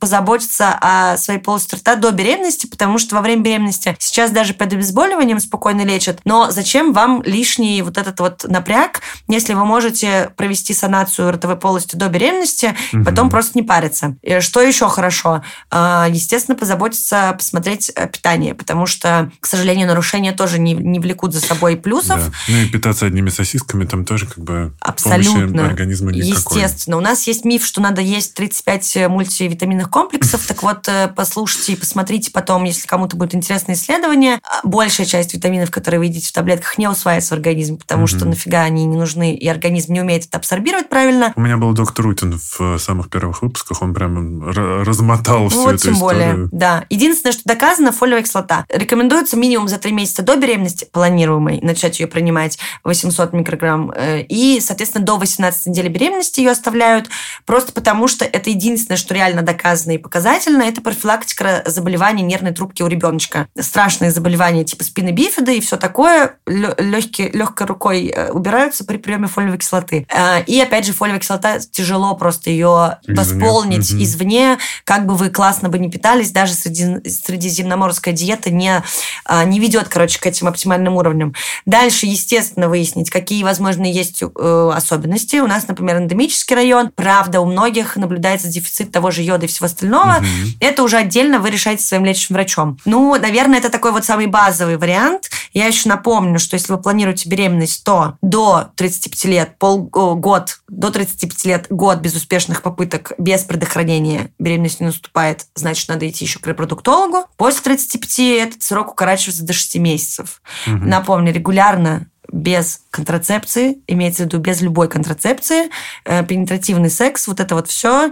позаботится о своей полости рта до беременности, потому что во время беременности сейчас даже под обезболиванием спокойно лечат. Но зачем вам лишний вот этот вот напряг, если вы можете провести санацию ротовой полости до беременности, Мгм. потом просто не париться. Что еще хорошо? А, Естественно, позаботиться, посмотреть э, питание, потому что, к сожалению, нарушения тоже не, не влекут за собой плюсов. Да. Ну и питаться одними сосисками там тоже как бы Абсолютно. помощи организму никакой. Естественно. У нас есть миф, что надо есть 35 мультивитаминных комплексов. Так вот, э, послушайте и посмотрите потом, если кому-то будет интересно исследование. А, Большая часть витаминов, которые вы едите в таблетках, не усваивается в организме, потому что нафига они не нужны, и организм не умеет это абсорбировать правильно. У меня был доктор Утин в самых первых выпусках, он прям размотал всю вот эту тем более, историю. да. Единственное, что доказано, фолиевая кислота. Рекомендуется минимум за три месяца до беременности планируемой начать ее принимать 800 микрограмм. э, И, соответственно, до 18 недели беременности ее оставляют, просто потому что это единственное, что реально доказано и показательно, это профилактика заболеваний нервной трубки у ребеночка. Страшные заболевания типа спины бифида и все такое легкой, легкой рукой э, убираются при приеме фолиевой кислоты. Э, И, опять же, фолиевая кислота тяжело просто ее Извне. восполнить Мгм. извне, как бы вы классно бы не питались, даже среди, средиземноморская диета не, а, не ведет, короче, к этим оптимальным уровням. Дальше, естественно, выяснить, какие, возможно, есть э, особенности. У нас, например, эндемический район. Правда, у многих наблюдается дефицит того же йода и всего остального. Мгм. Это уже отдельно вы решаете своим лечащим врачом. Ну, наверное, это такой вот самый базовый вариант. Я еще напомню, что если вы планируете беременность, то до 35 лет, полгод, до 35 лет, год без успешных попыток, без предохранения беременность не наступает, значит, надо идти еще к репродуктологу. После 35 этот срок укорачивается до 6 месяцев. Мгм. Напомню, регулярно без контрацепции, имеется в виду без любой контрацепции, э, пенетративный секс, вот это вот все.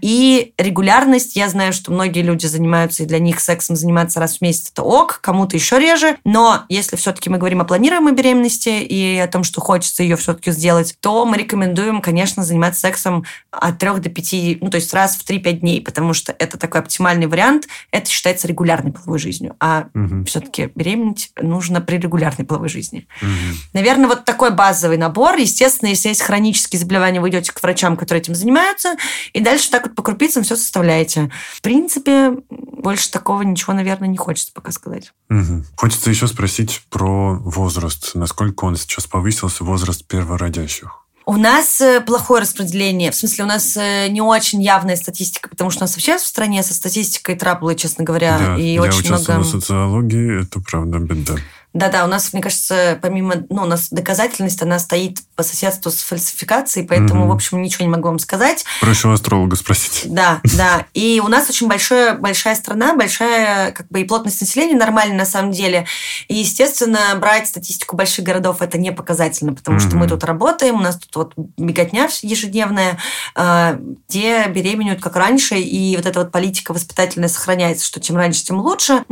И регулярность, я знаю, что многие люди занимаются, и для них сексом заниматься раз в месяц это ок, кому-то еще реже, но если все-таки мы говорим о планируемой беременности и о том, что хочется ее все-таки сделать, то мы рекомендуем, конечно, заниматься сексом от 3 до 5, ну то есть раз в 3-5 дней, потому что это такой оптимальный вариант, это считается регулярной половой жизнью, а Мгм. все-таки беременеть нужно при регулярной половой жизни. Мгм. Наверное, вот такой базовый набор. Естественно, если есть хронические заболевания, вы идете к врачам, которые этим занимаются, и дальше так вот по крупицам все составляете. В принципе, больше такого ничего, наверное, не хочется пока сказать. Мгм. Хочется еще спросить про возраст. Насколько он сейчас повысился, возраст первородящих? У нас э, плохое распределение. В смысле, у нас э, не очень явная статистика, потому что у нас вообще в стране со статистикой траблы, честно говоря, да, и я очень много... на социологии, это правда беда. Да-да, у нас, мне кажется, помимо, ну, у нас доказательность, она стоит по соседству с фальсификацией, поэтому, Мгм. в общем, ничего не могу вам сказать. Проще у астролога спросить. Да, да. И у нас очень большое, большая страна, большая как бы и плотность населения нормальная на самом деле. И, естественно, брать статистику больших городов это не показательно, потому что мы тут работаем, у нас тут вот беготня ежедневная, э, где беременеют как раньше, и вот эта вот политика воспитательная сохраняется, что чем раньше, тем лучше.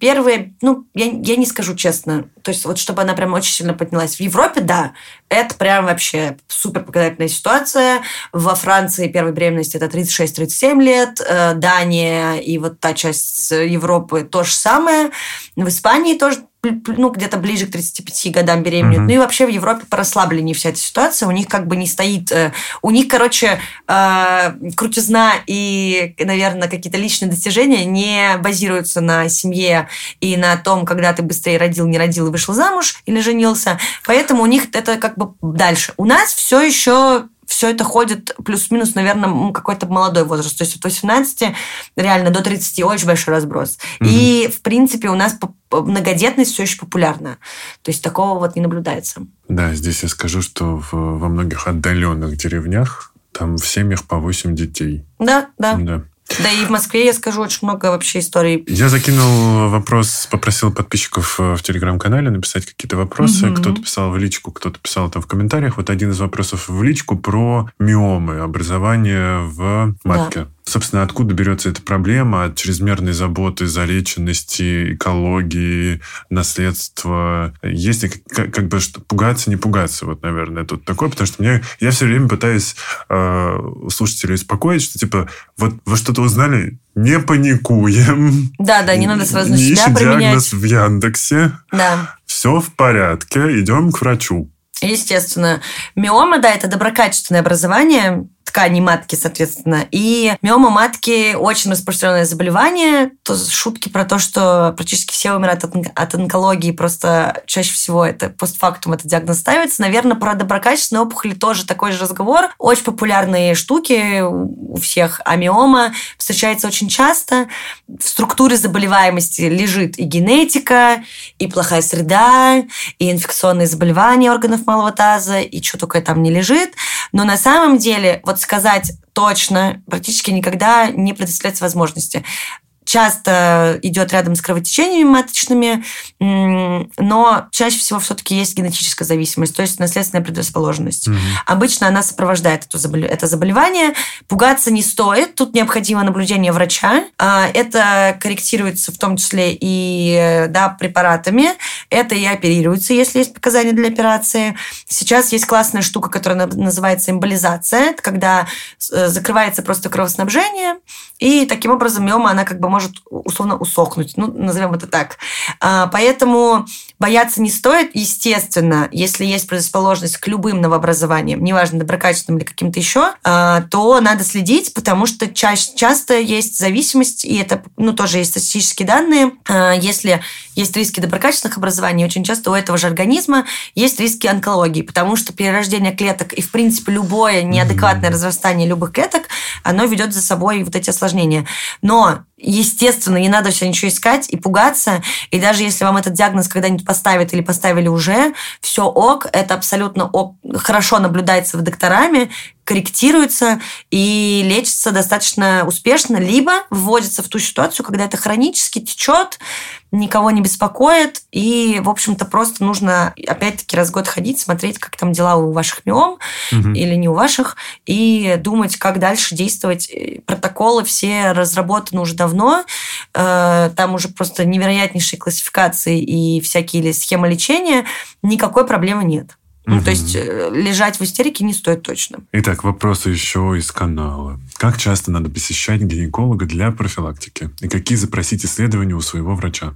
Первые, ну, я, я не скажу честно, то есть вот чтобы она прям очень сильно поднялась. В Европе, да, это прям вообще супер показательная ситуация. Во Франции первая беременность это 36-37 лет, э, Дания и вот та часть Европы то же самое. В Испании тоже ну, где-то ближе к 35 годам беременеют. Мгм. Ну и вообще в Европе порасслабленнее вся эта ситуация. У них как бы не стоит... э, У них, короче, э, крутизна и, наверное, какие-то личные достижения не базируются на семье и на том, когда ты быстрее родил, не родил и вышел замуж или женился. Поэтому у них это как бы дальше. У нас все еще все это ходит плюс-минус, наверное, какой-то молодой возраст. То есть от 18 реально до 30 очень большой разброс. И, в принципе, у нас многодетность все еще популярна. То есть такого вот не наблюдается. Да, здесь я скажу, что в- во многих отдаленных деревнях там в семьях по 8 детей. Да, да. Да. Да и в Москве, я скажу, очень много вообще историй. Я закинул вопрос, попросил подписчиков э, в телеграм-канале написать какие-то вопросы. Угу. Кто-то писал в личку, кто-то писал там в комментариях. Вот один из вопросов в личку про миомы, образование в матке. Да. Собственно, откуда берется эта проблема? От чрезмерной заботы, залеченности, экологии, наследства? Есть ли как, как бы что, пугаться, не пугаться? Вот, наверное, тут такое, потому что мне, я все время пытаюсь э, слушателей успокоить, что типа, вот вы что-то узнали, не паникуем. Да, да, не надо сразу не себя применять. диагноз в Яндексе. Да. Все в порядке, идем к врачу. Естественно. Миома, да, это доброкачественное образование, ткани матки, соответственно. И миома матки очень распространенное заболевание. То шутки про то, что практически все умирают от, от онкологии, просто чаще всего это постфактум этот диагноз ставится. Наверное, про доброкачественные опухоли тоже такой же разговор. Очень популярные штуки у всех. А миома встречается очень часто. В структуре заболеваемости лежит и генетика, и плохая среда, и инфекционные заболевания органов малого таза, и что только там не лежит. Но на самом деле вот сказать точно практически никогда не предоставляется возможности часто идет рядом с кровотечениями маточными, но чаще всего все-таки есть генетическая зависимость, то есть наследственная предрасположенность. Угу. Обычно она сопровождает это заболевание. Пугаться не стоит, тут необходимо наблюдение врача. А, это корректируется в том числе и да, препаратами. Это и оперируется, если есть показания для операции. Сейчас есть классная штука, которая называется эмболизация. Это когда э, закрывается просто кровоснабжение, и таким образом миома, она как бы может условно усохнуть, ну, назовем это так. А, поэтому бояться не стоит. Естественно, если есть предрасположенность к любым новообразованиям, неважно, доброкачественным или каким-то еще, а, то надо следить, потому что чаще, часто есть зависимость, и это, ну, тоже есть статистические данные. А, если есть риски доброкачественных образований, очень часто у этого же организма есть риски онкологии, потому что перерождение клеток и, в принципе, любое неадекватное разрастание любых клеток, оно ведет за собой вот эти осложнения. Но естественно, не надо все ничего искать и пугаться. И даже если вам этот диагноз когда-нибудь поставят или поставили уже, все ок, это абсолютно ок, хорошо наблюдается в докторами, корректируется и лечится достаточно успешно, либо вводится в ту ситуацию, когда это хронически течет, никого не беспокоит, и, в общем-то, просто нужно, опять-таки, раз в год ходить, смотреть, как там дела у ваших миом угу. или не у ваших, и думать, как дальше действовать. Протоколы все разработаны уже давно, э, там уже просто невероятнейшие классификации и всякие схемы лечения, никакой проблемы нет. Ну, то есть э, лежать в истерике не стоит точно. Итак, вопросы еще из канала. Как часто надо посещать гинеколога для профилактики? И какие запросить исследования у своего врача?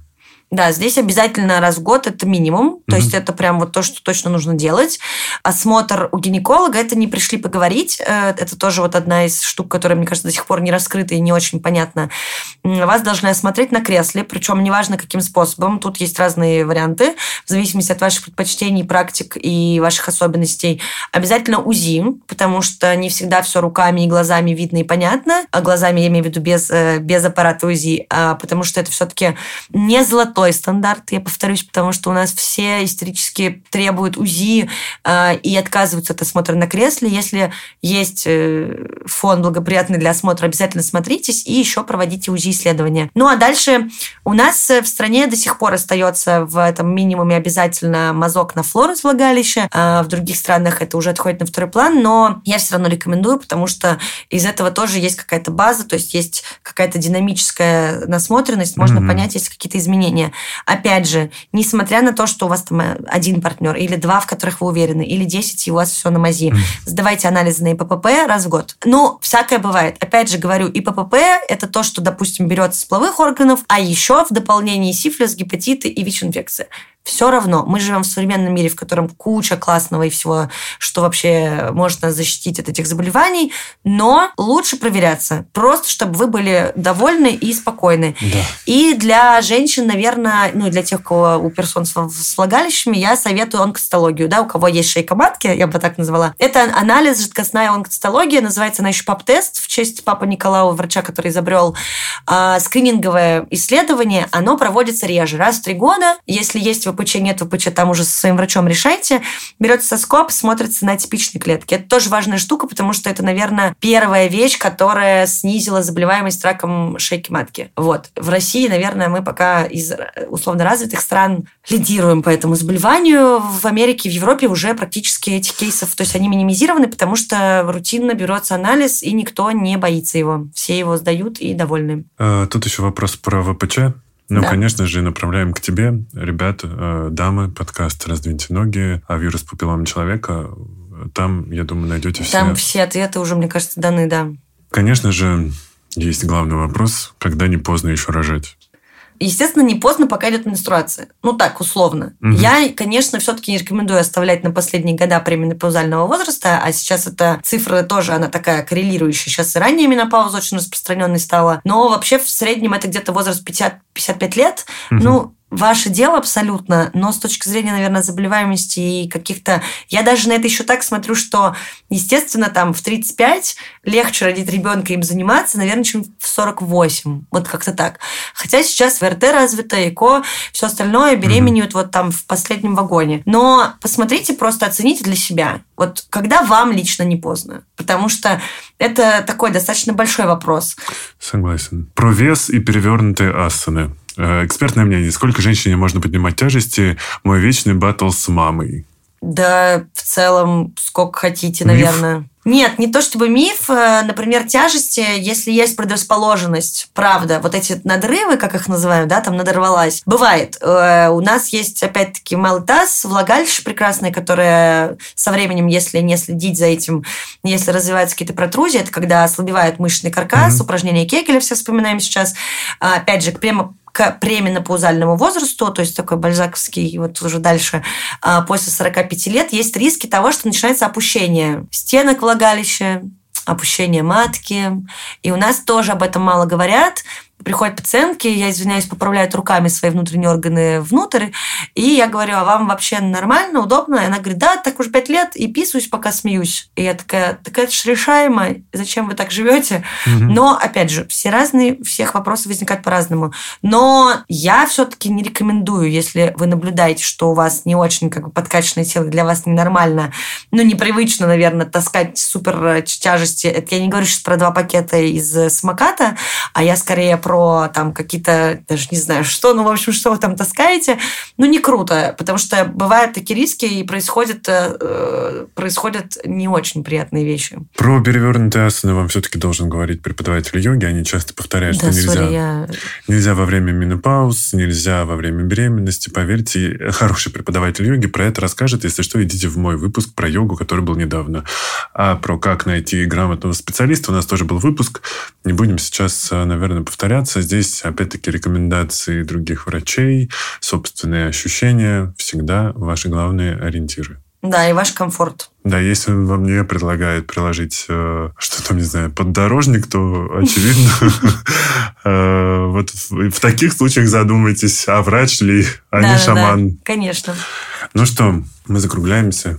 Да, здесь обязательно раз в год это минимум. То mm-hmm. есть это прям вот то, что точно нужно делать. Осмотр у гинеколога это не пришли поговорить. Э, это тоже вот одна из штук, которая, мне кажется, до сих пор не раскрыта и не очень понятна. Вас должны осмотреть на кресле, причем неважно каким способом. Тут есть разные варианты, в зависимости от ваших предпочтений, практик и ваших особенностей. Обязательно УЗИ, потому что не всегда все руками и глазами видно и понятно. А глазами я имею в виду без, э, без аппарата УЗИ, а потому что это все-таки не золотой золотой стандарт, я повторюсь, потому что у нас все исторически требуют УЗИ э, и отказываются от осмотра на кресле. Если есть э, фон благоприятный для осмотра, обязательно смотритесь и еще проводите УЗИ-исследования. Ну а дальше у нас в стране до сих пор остается в этом минимуме обязательно мазок на флору из влагалища. А в других странах это уже отходит на второй план, но я все равно рекомендую, потому что из этого тоже есть какая-то база, то есть есть какая-то динамическая насмотренность, можно mm-hmm. понять, есть какие-то изменения. Опять же, несмотря на то, что у вас там э, один партнер, или два, в которых вы уверены, или десять, и у вас все на мази, mm. сдавайте анализы на ИППП раз в год. Ну, всякое бывает. Опять же говорю, ИППП – это то, что, допустим, берется с половых органов, а еще в дополнении сифилис, гепатиты и ВИЧ-инфекция все равно мы живем в современном мире, в котором куча классного и всего, что вообще может нас защитить от этих заболеваний, но лучше проверяться, просто чтобы вы были довольны и спокойны. Да. И для женщин, наверное, ну для тех, у кого у персон с, влагалищами, я советую онкостологию, да, у кого есть шейка матки, я бы так назвала. Это анализ жидкостная онкостология, называется она еще ПАП-тест в честь папы Николаева, врача, который изобрел а, скрининговое исследование. Оно проводится реже, раз в три года. Если есть ВПЧ, нет ВПЧ, там уже со своим врачом решайте. Берется соскоб, смотрится на типичные клетки. Это тоже важная штука, потому что это, наверное, первая вещь, которая снизила заболеваемость раком шейки матки. Вот. В России, наверное, мы пока из условно развитых стран лидируем по этому заболеванию. В Америке, в Европе уже практически этих кейсов, то есть они минимизированы, потому что рутинно берется анализ, и никто не боится его. Все его сдают и довольны. А, тут еще вопрос про ВПЧ. Ну, да. конечно же, направляем к тебе, ребят, э, дамы, подкаст «Раздвиньте ноги», а вирус папиллома человека. Там, я думаю, найдете все... Там все ответы уже, мне кажется, даны, да. Конечно же, есть главный вопрос, когда не поздно еще рожать. Естественно, не поздно, пока идет менструация. Ну так, условно. Угу. Я, конечно, все-таки не рекомендую оставлять на последние года пременопаузального возраста, а сейчас эта цифра тоже, она такая коррелирующая. Сейчас и ранняя менопауза очень распространенной стала. Но вообще в среднем это где-то возраст 50-55 лет. Угу. Ну, ваше дело абсолютно, но с точки зрения, наверное, заболеваемости и каких-то... Я даже на это еще так смотрю, что, естественно, там в 35 легче родить ребенка им заниматься, наверное, чем в 48. Вот как-то так. Хотя сейчас ВРТ развито, ЭКО, все остальное беременеют mm-hmm. вот там в последнем вагоне. Но посмотрите, просто оцените для себя. Вот когда вам лично не поздно? Потому что это такой достаточно большой вопрос. Согласен. Про вес и перевернутые асаны. Э, экспертное мнение. Сколько женщине можно поднимать тяжести? Мой вечный батл с мамой. Да, в целом, сколько хотите, наверное. Миф? Нет, не то чтобы миф. Э, например, тяжести, если есть предрасположенность, правда, вот эти надрывы, как их называют, да, там надорвалась, бывает. Э, у нас есть, опять-таки, малый таз, влагалище прекрасное, которое со временем, если не следить за этим, если развиваются какие-то протрузии, это когда ослабевает мышечный каркас, mm-hmm. упражнения Кегеля все вспоминаем сейчас. А, опять же, прямо к пременопаузальному возрасту, то есть такой бальзаковский, вот уже дальше, а, после 45 лет, есть риски того, что начинается опущение стенок влагалища, опущение матки. И у нас тоже об этом мало говорят, приходят пациентки, я извиняюсь, поправляют руками свои внутренние органы внутрь, и я говорю, а вам вообще нормально, удобно? И она говорит, да, так уже пять лет, и писаюсь, пока смеюсь. И я такая, так это же решаемо, зачем вы так живете? Угу. Но, опять же, все разные, всех вопросы возникают по-разному. Но я все-таки не рекомендую, если вы наблюдаете, что у вас не очень как бы подкачанное тело, для вас ненормально, ну, непривычно, наверное, таскать супер тяжести. Это я не говорю сейчас про два пакета из самоката, а я скорее про про там какие-то, даже не знаю что, ну, в общем, что вы там таскаете, ну, не круто, потому что бывают такие риски и происходят, э, происходят не очень приятные вещи. Про перевернутые асаны вам все-таки должен говорить преподаватель йоги, они часто повторяют, да, что нельзя, sorry, я... нельзя во время менопауз, нельзя во время беременности, поверьте, хороший преподаватель йоги про это расскажет, если что, идите в мой выпуск про йогу, который был недавно. А про как найти грамотного специалиста. У нас тоже был выпуск, не будем сейчас, э, наверное, повторяться, меняться. Здесь, опять-таки, рекомендации других врачей, собственные ощущения всегда ваши главные ориентиры. Да, и ваш комфорт. Да, если он вам не предлагает приложить э, что там, не знаю, поддорожник, то очевидно. Э, вот в таких случаях задумайтесь, а врач ли, а не шаман. Конечно. Ну что, мы закругляемся.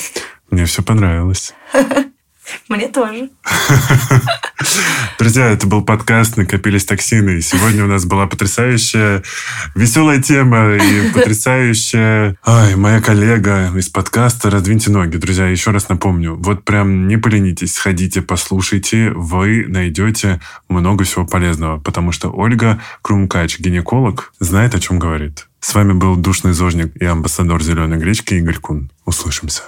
Мне все понравилось. Мне тоже. Друзья, это был подкаст «Накопились токсины». И сегодня у нас была потрясающая, веселая тема и потрясающая... Ай, моя коллега из подкаста «Раздвиньте ноги». Друзья, еще раз напомню, вот прям не поленитесь, сходите, послушайте, вы найдете много всего полезного, потому что Ольга Крумкач, гинеколог, знает, о чем говорит. С вами был душный зожник и амбассадор зеленой гречки Игорь Кун. Услышимся.